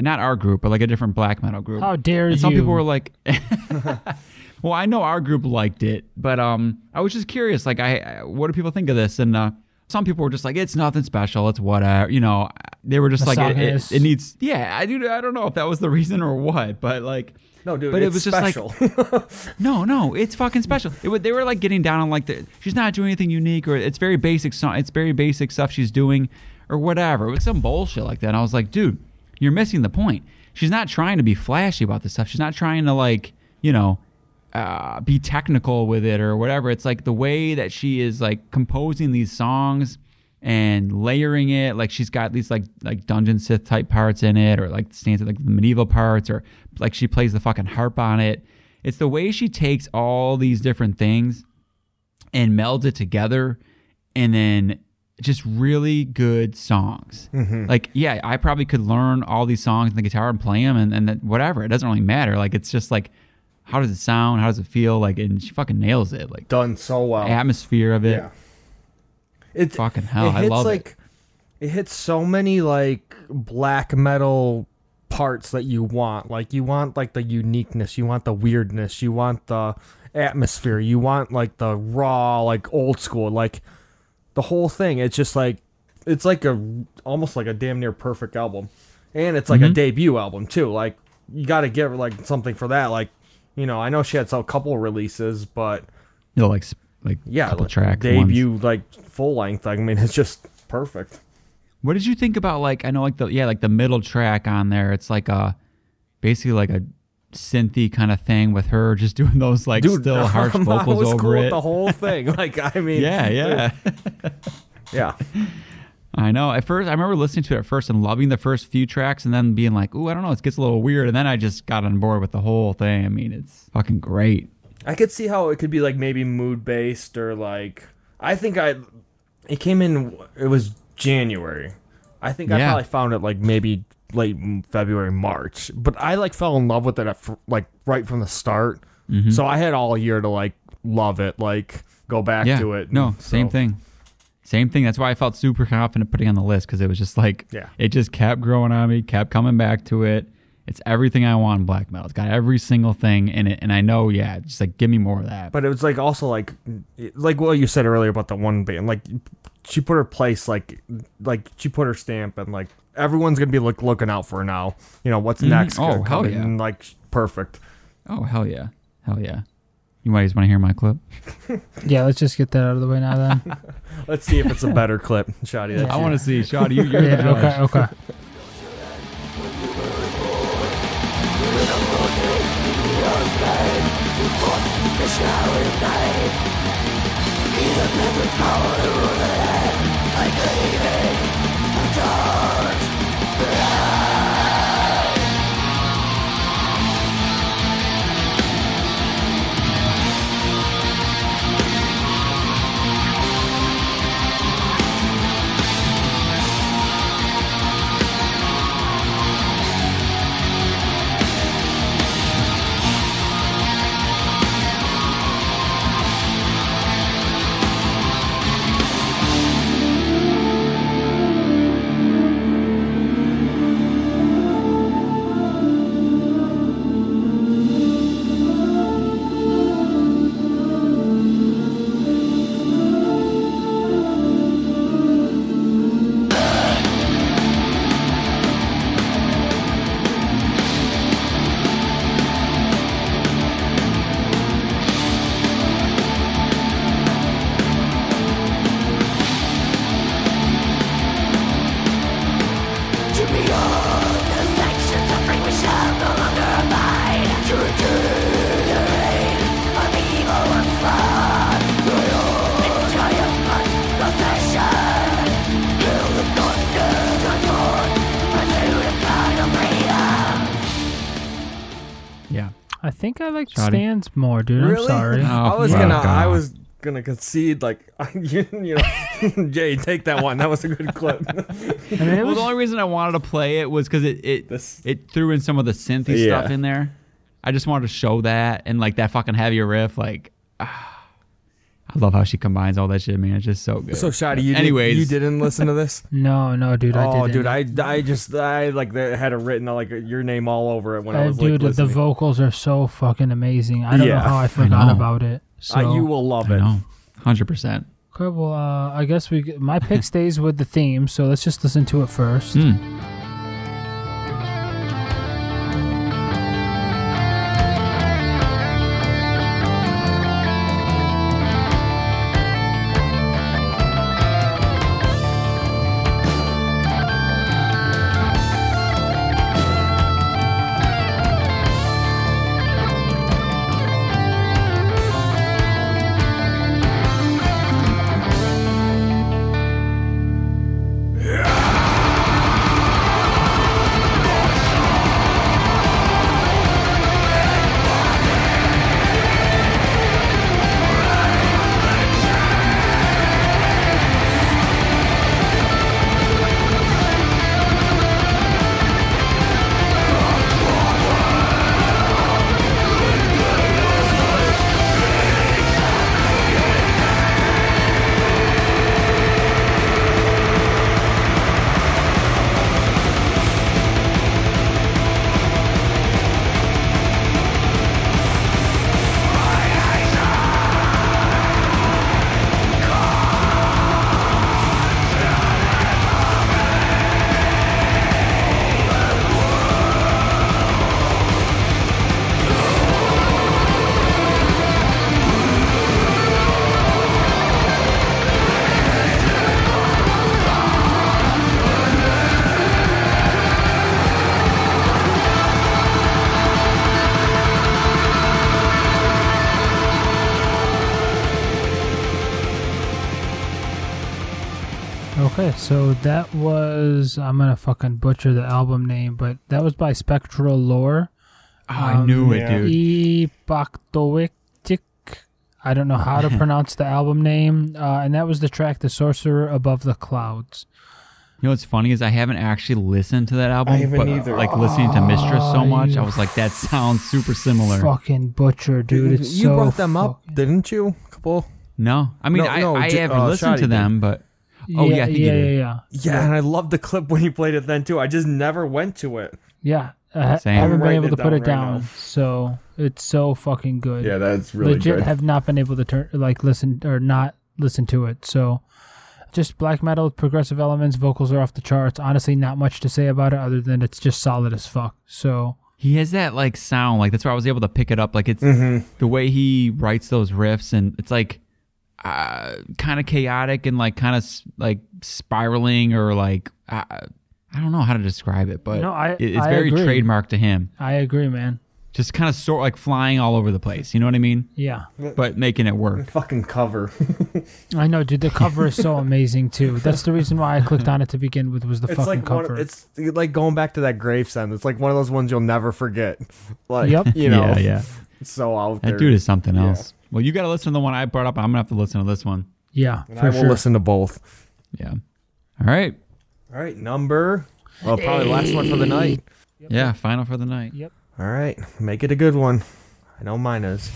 not our group but like a different black metal group. How dare and some you. people were like well i know our group liked it but um i was just curious like i, I what do people think of this? And uh some people were just like it's nothing special it's whatever you know they were just like it, it, it needs yeah i do i don't know if that was the reason or what but like No, dude, but it's it was just like no, no, it's fucking special. It, wa- they were like getting down on like the she's not doing anything unique or it's very basic. It's very basic stuff she's doing or whatever. It was some bullshit like that. And I was like, dude, you're missing the point. She's not trying to be flashy about this stuff. She's not trying to like you know uh, be technical with it or whatever. It's like the way that she is like composing these songs and layering it. Like she's got these like like dungeon synth type parts in it, or like stands like the medieval parts, or like she plays the fucking harp on it. It's the way she takes all these different things and melds it together, and then just really good songs. Like, yeah, I probably could learn all these songs on the guitar and play them, and, and whatever. It doesn't really matter. Like, it's just like, how does it sound? How does it feel? Like, and she fucking nails it. Like, Done so well. atmosphere of it. Yeah. It's Fucking hell, It I love it. like it hits so many like black metal parts that you want. Like you want like the uniqueness, you want the weirdness, you want the atmosphere, you want like the raw, like old school, like the whole thing. It's just like it's like a almost like a damn near perfect album. And it's like Mm-hmm. a debut album too. Like you got to give like something for that. Like you know, I know she had a couple releases, but You know, like, like yeah, couple like, track debut like full length. I mean, it's just perfect. What did you think about like I know like the yeah like the middle track on there? It's like a basically like a synthy kind of thing with her just doing those like still harsh vocals over cool it. the whole thing. Like, I mean, yeah, yeah. yeah. I know. At first, I remember listening to it at first and loving the first few tracks, and then being like, "Ooh, I don't know, it gets a little weird." And then I just got on board with the whole thing. I mean, it's fucking great. I could see how it could be like maybe mood based or like. I think I. It came in. It was January. I think I probably found it like maybe late February, March. But I like fell in love with it at, like right from the start. Mm-hmm. So I had all year to like love it, like go back yeah. to it. No, same thing. Same thing. That's why I felt super confident putting on the list because it was just like, Yeah. it just kept growing on me, kept coming back to it. It's everything I want in black metal. It's got every single thing in it, and I know, yeah, just like give me more of that. But it was like also like like what you said earlier about the one band. Like she put her place like like she put her stamp and like everyone's gonna be like looking out for her now. You know what's mm-hmm. next? Oh, gonna hell yeah. Like perfect. oh hell yeah, hell yeah. You might just want to hear my clip. yeah, let's just get that out of the way now. Then let's see if it's a better clip, Shotty. Yeah. I want to see Shotty. You, are yeah, the judge. Okay. Okay. I dark. Like Shoddy. Stands more, dude. I'm sorry. Oh, I was fuck gonna. I was gonna concede. Like you, you know, Jay, take that one. That was a good clip. Mean, it Well, the only reason I wanted to play it was because it it, This- it threw in some of the synthy Yeah. stuff in there. I just wanted to show that and like that fucking heavier riff. Like, ah, I love how she combines all that shit, man. It's just so good. so, Shotty, you Anyways. did, you didn't listen to this? no, no, dude. I oh, didn't. dude, I, I just I like had it written like your name all over it when I Uh, was like Oh dude, the vocals are so fucking amazing. I don't Yeah, know how I I forgot know. about it. So Uh, you will love I it. hundred percent. Okay, well, uh, I guess we my pick stays with the theme, so let's just listen to it first. Hmm. That was I'm gonna fucking butcher the album name, but that was by Spectral Lore. Oh, I knew it, yeah. dude. Epoctoictic. I don't know how to pronounce the album name, uh, and that was the track "The Sorcerer Above the Clouds." You know what's funny is I haven't actually listened to that album, I but either. like listening to Mystras so Oh, much, I was like, that sounds super similar. Fucking butcher, dude. It's you so brought them up, didn't you? A couple. No, I mean No, I, no, I J- have uh, listened to Shotty them, but Oh, yeah, I yeah, yeah, yeah, Yeah, and I love the clip when he played it then too. I just never went to it. yeah. I, Same. I haven't been able to put down it right down, so it's so fucking good. Yeah, that's really legit good. have not been able to turn like listen or not listen to it. So just black metal progressive elements, vocals are off the charts. Honestly, not much to say about it other than it's just solid as fuck. So he has that like sound, like that's where I was able to pick it up. Like it's Mm-hmm. the way he writes those riffs, and it's like uh, kind of chaotic and like kind of like spiraling or like uh, I don't know how to describe it, but No, I- it- it's I very agree. trademark to him. I agree, man. Just kind of sort like flying all over the place. You know what I mean? Yeah. But making it work. Fucking cover. I know, dude. The cover is so amazing too. That's the reason why I clicked on it to begin with was the it's fucking like cover. one, it's like going back to that gravesend. It's like one of those ones you'll never forget. Like Yep. you know, yeah, yeah. it's so out That there. dude is something Yeah. Else. Well, you got to listen to the one I brought up. I'm gonna have to listen to this one. yeah, And for I will sure. listen to both. Yeah. All right. All right, number. Well, probably last one for the night. Yeah. Final for the night. Yep. All right, make it a good one. I know mine is.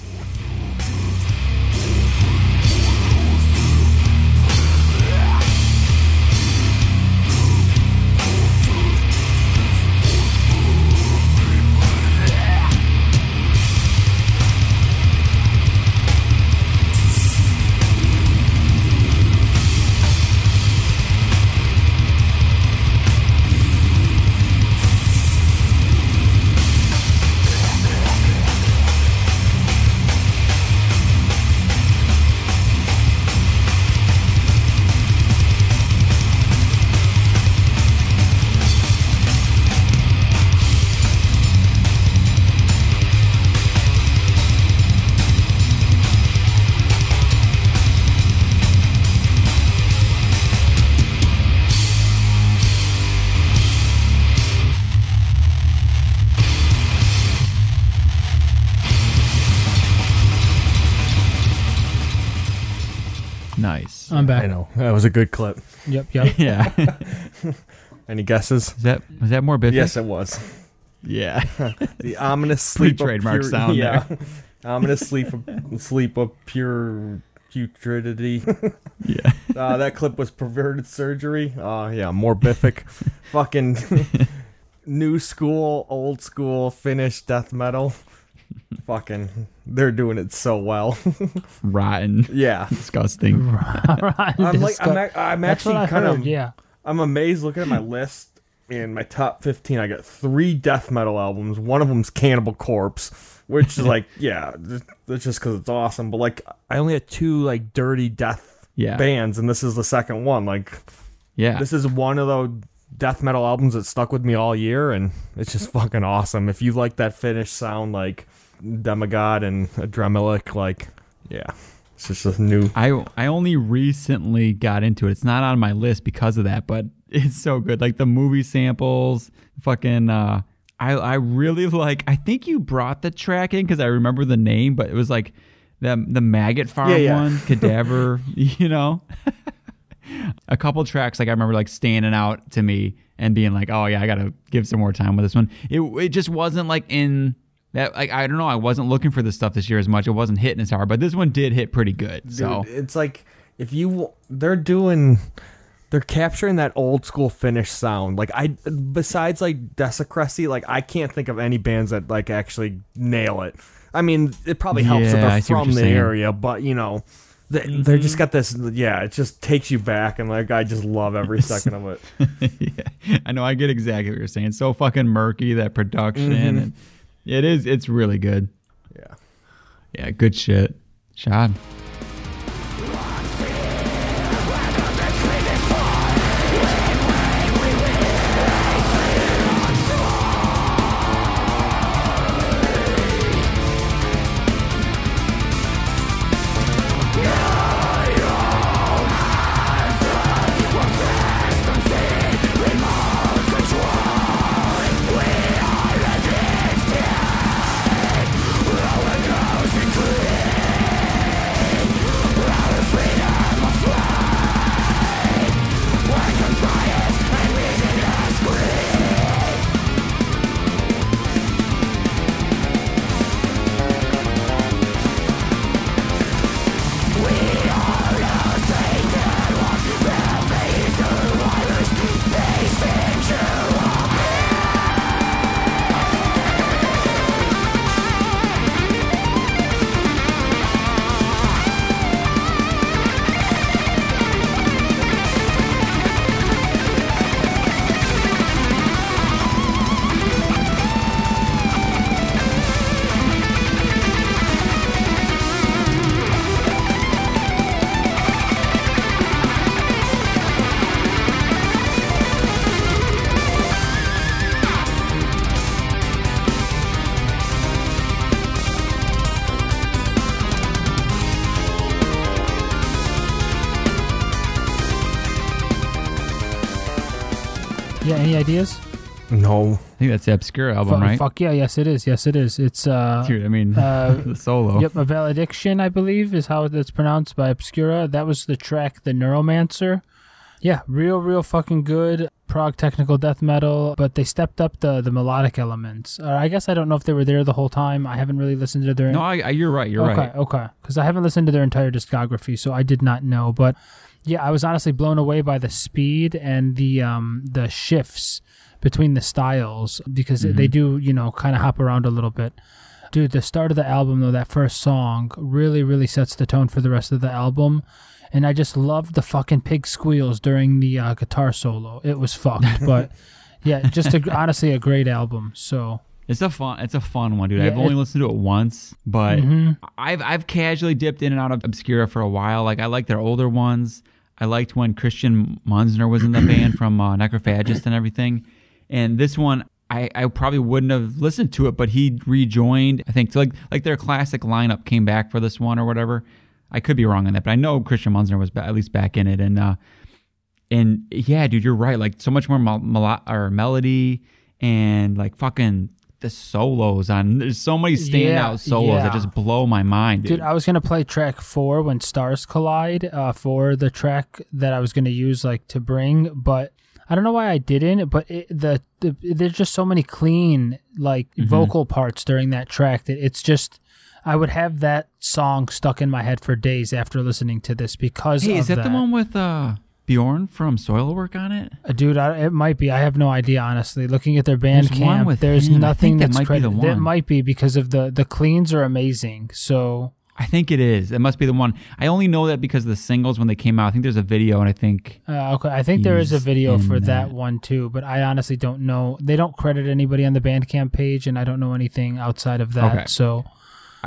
Back. I know that was a good clip. Yep, yep. Yeah. Any guesses? Is that was that more Biffy? Yes, it was Yeah. the ominous sleep. of trademark pure- sound Yeah, ominous sleep. Of, sleep of pure putridity. yeah. Uh, that clip was perverted surgery. Uh, yeah, more biffic. Fucking new school, old school, Finnish death metal. Fucking, they're doing it so well. Rotten. yeah, Disgusting. Right, I'm like, I'm, disgu- ac- I'm That's what actually I kind heard. of, Yeah. I'm amazed looking at my list. In my top 15, I got three death metal albums. One of them's Cannibal Corpse, which is like, yeah, th- that's just because it's awesome. But like, I only had two like dirty death Yeah. bands, and this is the second one. Like, Yeah. this is one of those death metal albums that stuck with me all year, and it's just fucking awesome. If you like that Finnish sound, like Demigod and Adramelech, like yeah, it's just a new. I I only recently got into it. It's not on my list because of that, but it's so good. Like the movie samples, fucking. uh I I really like. I think you brought the track in because I remember the name, but it was like the the maggot farm Yeah, yeah. one, cadaver. you know, a couple tracks like I remember like standing out to me and being like, oh yeah, I gotta give some more time with this one. It it just wasn't like in. That like I don't know I wasn't looking for this stuff this year as much. It wasn't hitting as hard, but this one did hit pretty good. so it's like if you they're doing they're capturing that old school Finnish sound. Like I besides like Desecresy, like I can't think of any bands that like actually nail it. I mean, it probably helps Yeah, that they're from the saying. area, but you know, they, they're just got this. Yeah, it just takes you back, and like I just love every second of it. yeah, I know. I get exactly what you're saying. So fucking murky that production. Mm-hmm. And it is. It's really good. Yeah. Yeah, good shit. Shad. Think that's the Obscura album, Fu- right? Fuck yeah. Yes, it is. Yes, it is. It's uh. Dude, I mean, Uh, the solo. Yep, a valediction, I believe, is how it's pronounced by Obscura. That was the track, the Neuromancer. Yeah, real, real fucking good prog technical death metal, but they stepped up the the melodic elements. Or I guess I don't know if they were there the whole time. I haven't really listened to their. No, I, I, you're right. You're okay, right. Okay, okay, because I haven't listened to their entire discography, so I did not know. But yeah, I was honestly blown away by the speed and the um the shifts between the styles because they do you know kind of hop around a little bit. Dude, the start of the album though, that first song really really sets the tone for the rest of the album. And I just loved the fucking pig squeals during the uh, guitar solo. It was fucked, but yeah, just a, honestly a great album. So It's a fun. It's a fun one, dude. Yeah, I've only it- listened to it once, but Mhm. I've I've casually dipped in and out of Obscura for a while. Like I like their older ones. I liked when Christian Munzner was in the band from uh, Necrophagist and everything. And this one, I, I probably wouldn't have listened to it, but he rejoined. I think so like like their classic lineup came back for this one or whatever. I could be wrong on that, but I know Christian Munzner was ba- at least back in it. And uh, and yeah, dude, you're right. Like so much more mel- melo- or melody and like fucking the solos on. There's so many standout Yeah, solos yeah. that just blow my mind, dude. Dude, I was gonna play track four when stars collide uh, for the track that I was gonna use like to bring, but I don't know why I didn't. But it, the, the there's just so many clean like Mm-hmm. vocal parts during that track that it's just I would have that song stuck in my head for days after listening to this because hey, of is that, the one with uh, Bjorn from Soilwork on it? Uh, Dude, I, it might be. I have no idea, honestly. Looking at their band one camp, with there's him. Nothing that that's might credited. That might be because of the the cleans are amazing. So I think it is. It must be the one. I only know that because of the singles when they came out. I think there's a video, and I think Uh, okay, I think there is a video for that. that. one too, but I honestly don't know. They don't credit anybody on the Bandcamp page, and I don't know anything outside of that. Okay. So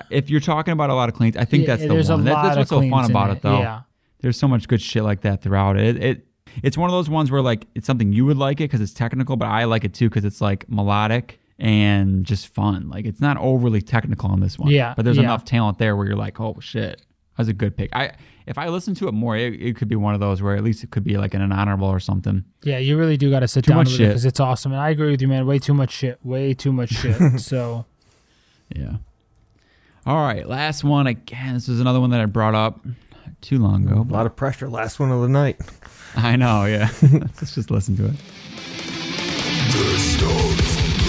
if you're talking about a lot of cleans, I think yeah, that's the there's one. That- that's what's so fun about it, though. Yeah, There's so much good shit like that throughout it. It it's one of those ones where like it's something you would like it because it's technical, but I like it too because it's like melodic and just fun. Like it's not overly technical on this one. Yeah, but there's yeah. enough talent there where you're like, oh shit, that's a good pick. I if I listen to it more, it, it could be one of those where at least it could be like an, an honorable or something. yeah, you really do got to sit Too down much with it shit. because it's awesome, and I agree with you, man. Way too much shit. Way too much shit. so Yeah. All right, last one again. This is another one that I brought up too long ago. A lot of pressure. Last one of the night. I know, yeah. Let's just listen to it.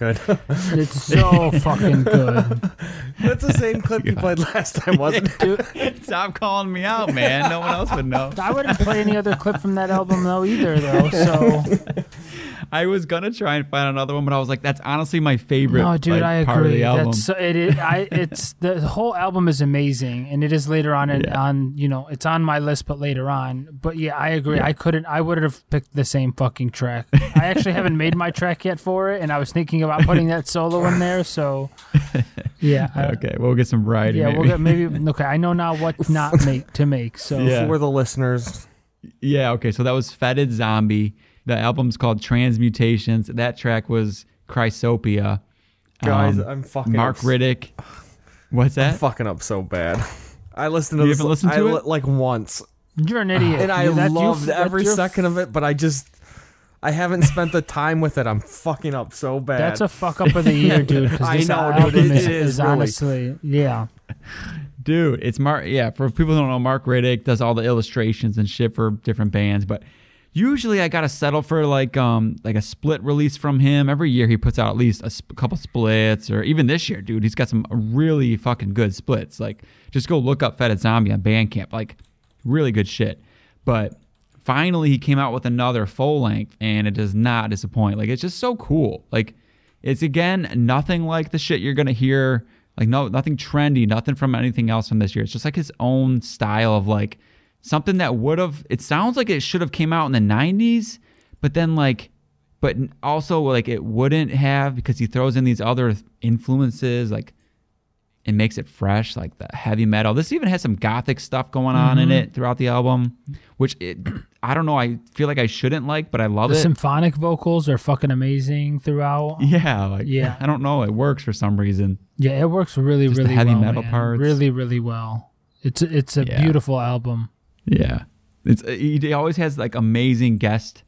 good. it's so fucking good. That's the same clip you played last time, wasn't it? Dude, Stop calling me out, man. No one else would know. I wouldn't play any other clip from that album though either though. So I was gonna try and find another one, but I was like, that's honestly my favorite. no, dude, like, I part of agree. the album. That's it. Is, I it's the whole album is amazing, and it is later on in, Yeah. on you know it's on my list, but later on. But yeah, I agree. I couldn't. I would have picked the same fucking track. I actually haven't made my track yet for it, and I was thinking about putting that solo in there. So yeah, I- okay, we'll get some variety. yeah, maybe. we'll get maybe. Okay, I know now what not make to make. So Yeah. For the listeners, Yeah, okay. So that was Fetid Zombie. The album's called Transmutations. That track was Chrysopoeia. guys, Um, I'm fucking Mark ups- Riddick. What's that? I'm fucking up so bad. I listened to You this listened to li- it? like once, you're an idiot, and I You- that- you- loved that- every you're- second of it. But I just, I haven't spent the time with it. I'm fucking up so bad. That's a fuck up of the year, dude. I know, dude. It- is, it is is really. honestly, yeah. Dude, it's Mark. Yeah, for people who don't know, Mark Riddick does all the illustrations and shit for different bands. But usually, I gotta settle for like um like a split release from him. Every year, he puts out at least a sp- couple splits, or even this year, dude, he's got some really fucking good splits. Like, just go look up Fetid Zombie on Bandcamp. Like, really good shit. But finally, he came out with another full length, and it does not disappoint. Like, it's just so cool. Like, it's again nothing like the shit you're gonna hear. Like no, nothing trendy, nothing from anything else from this year. It's just like his own style of like something that would have. It sounds like it should have came out in the '90s, but then like, but also like it wouldn't have because he throws in these other influences like and makes it fresh, like the heavy metal. This even has some gothic stuff going on in mm-hmm. it throughout the album, which it, I don't know. I feel like I shouldn't like, but I love The it. symphonic vocals are fucking amazing throughout. yeah, like, Yeah. I don't know. It works for some reason. Yeah, it works really, Just the really heavy well. metal man. parts. Really, really well. It's a, it's a Yeah. beautiful album. Yeah, it's he he always has like amazing guest.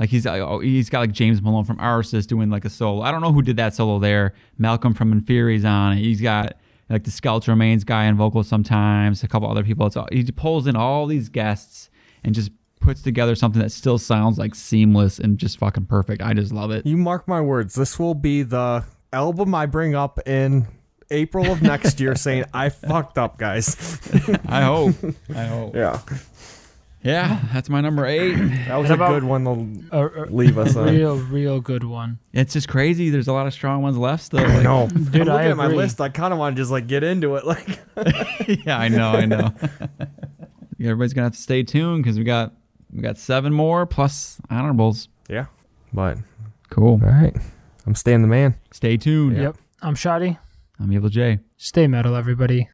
Like he's uh, he's got like James Malone from Arsis doing like a solo. I don't know who did that solo there. Malcolm from Inferi's on it. He's got like the Skeleton Remains guy on vocals sometimes. A couple other people. It's all, he pulls in all these guests and just puts together something that still sounds like seamless and just fucking perfect. I just love it. You mark my words. This will be the album I bring up in April of next year, saying I fucked up, guys. I hope. I hope. Yeah, Yeah, that's my number eight. that was And a about- good one to A, a leave us on. real, real good one. It's just crazy. There's a lot of strong ones left still. I know, Dude, I'm looking I at my list. I kind of want to just like get into it. Like, yeah, I know, I know. Everybody's gonna have to stay tuned because we got we got seven more plus honorables. yeah, but Cool. all right, I'm staying the man. Stay tuned. Yep. I'm Shoddy. I'm Evil J. Stay metal, everybody.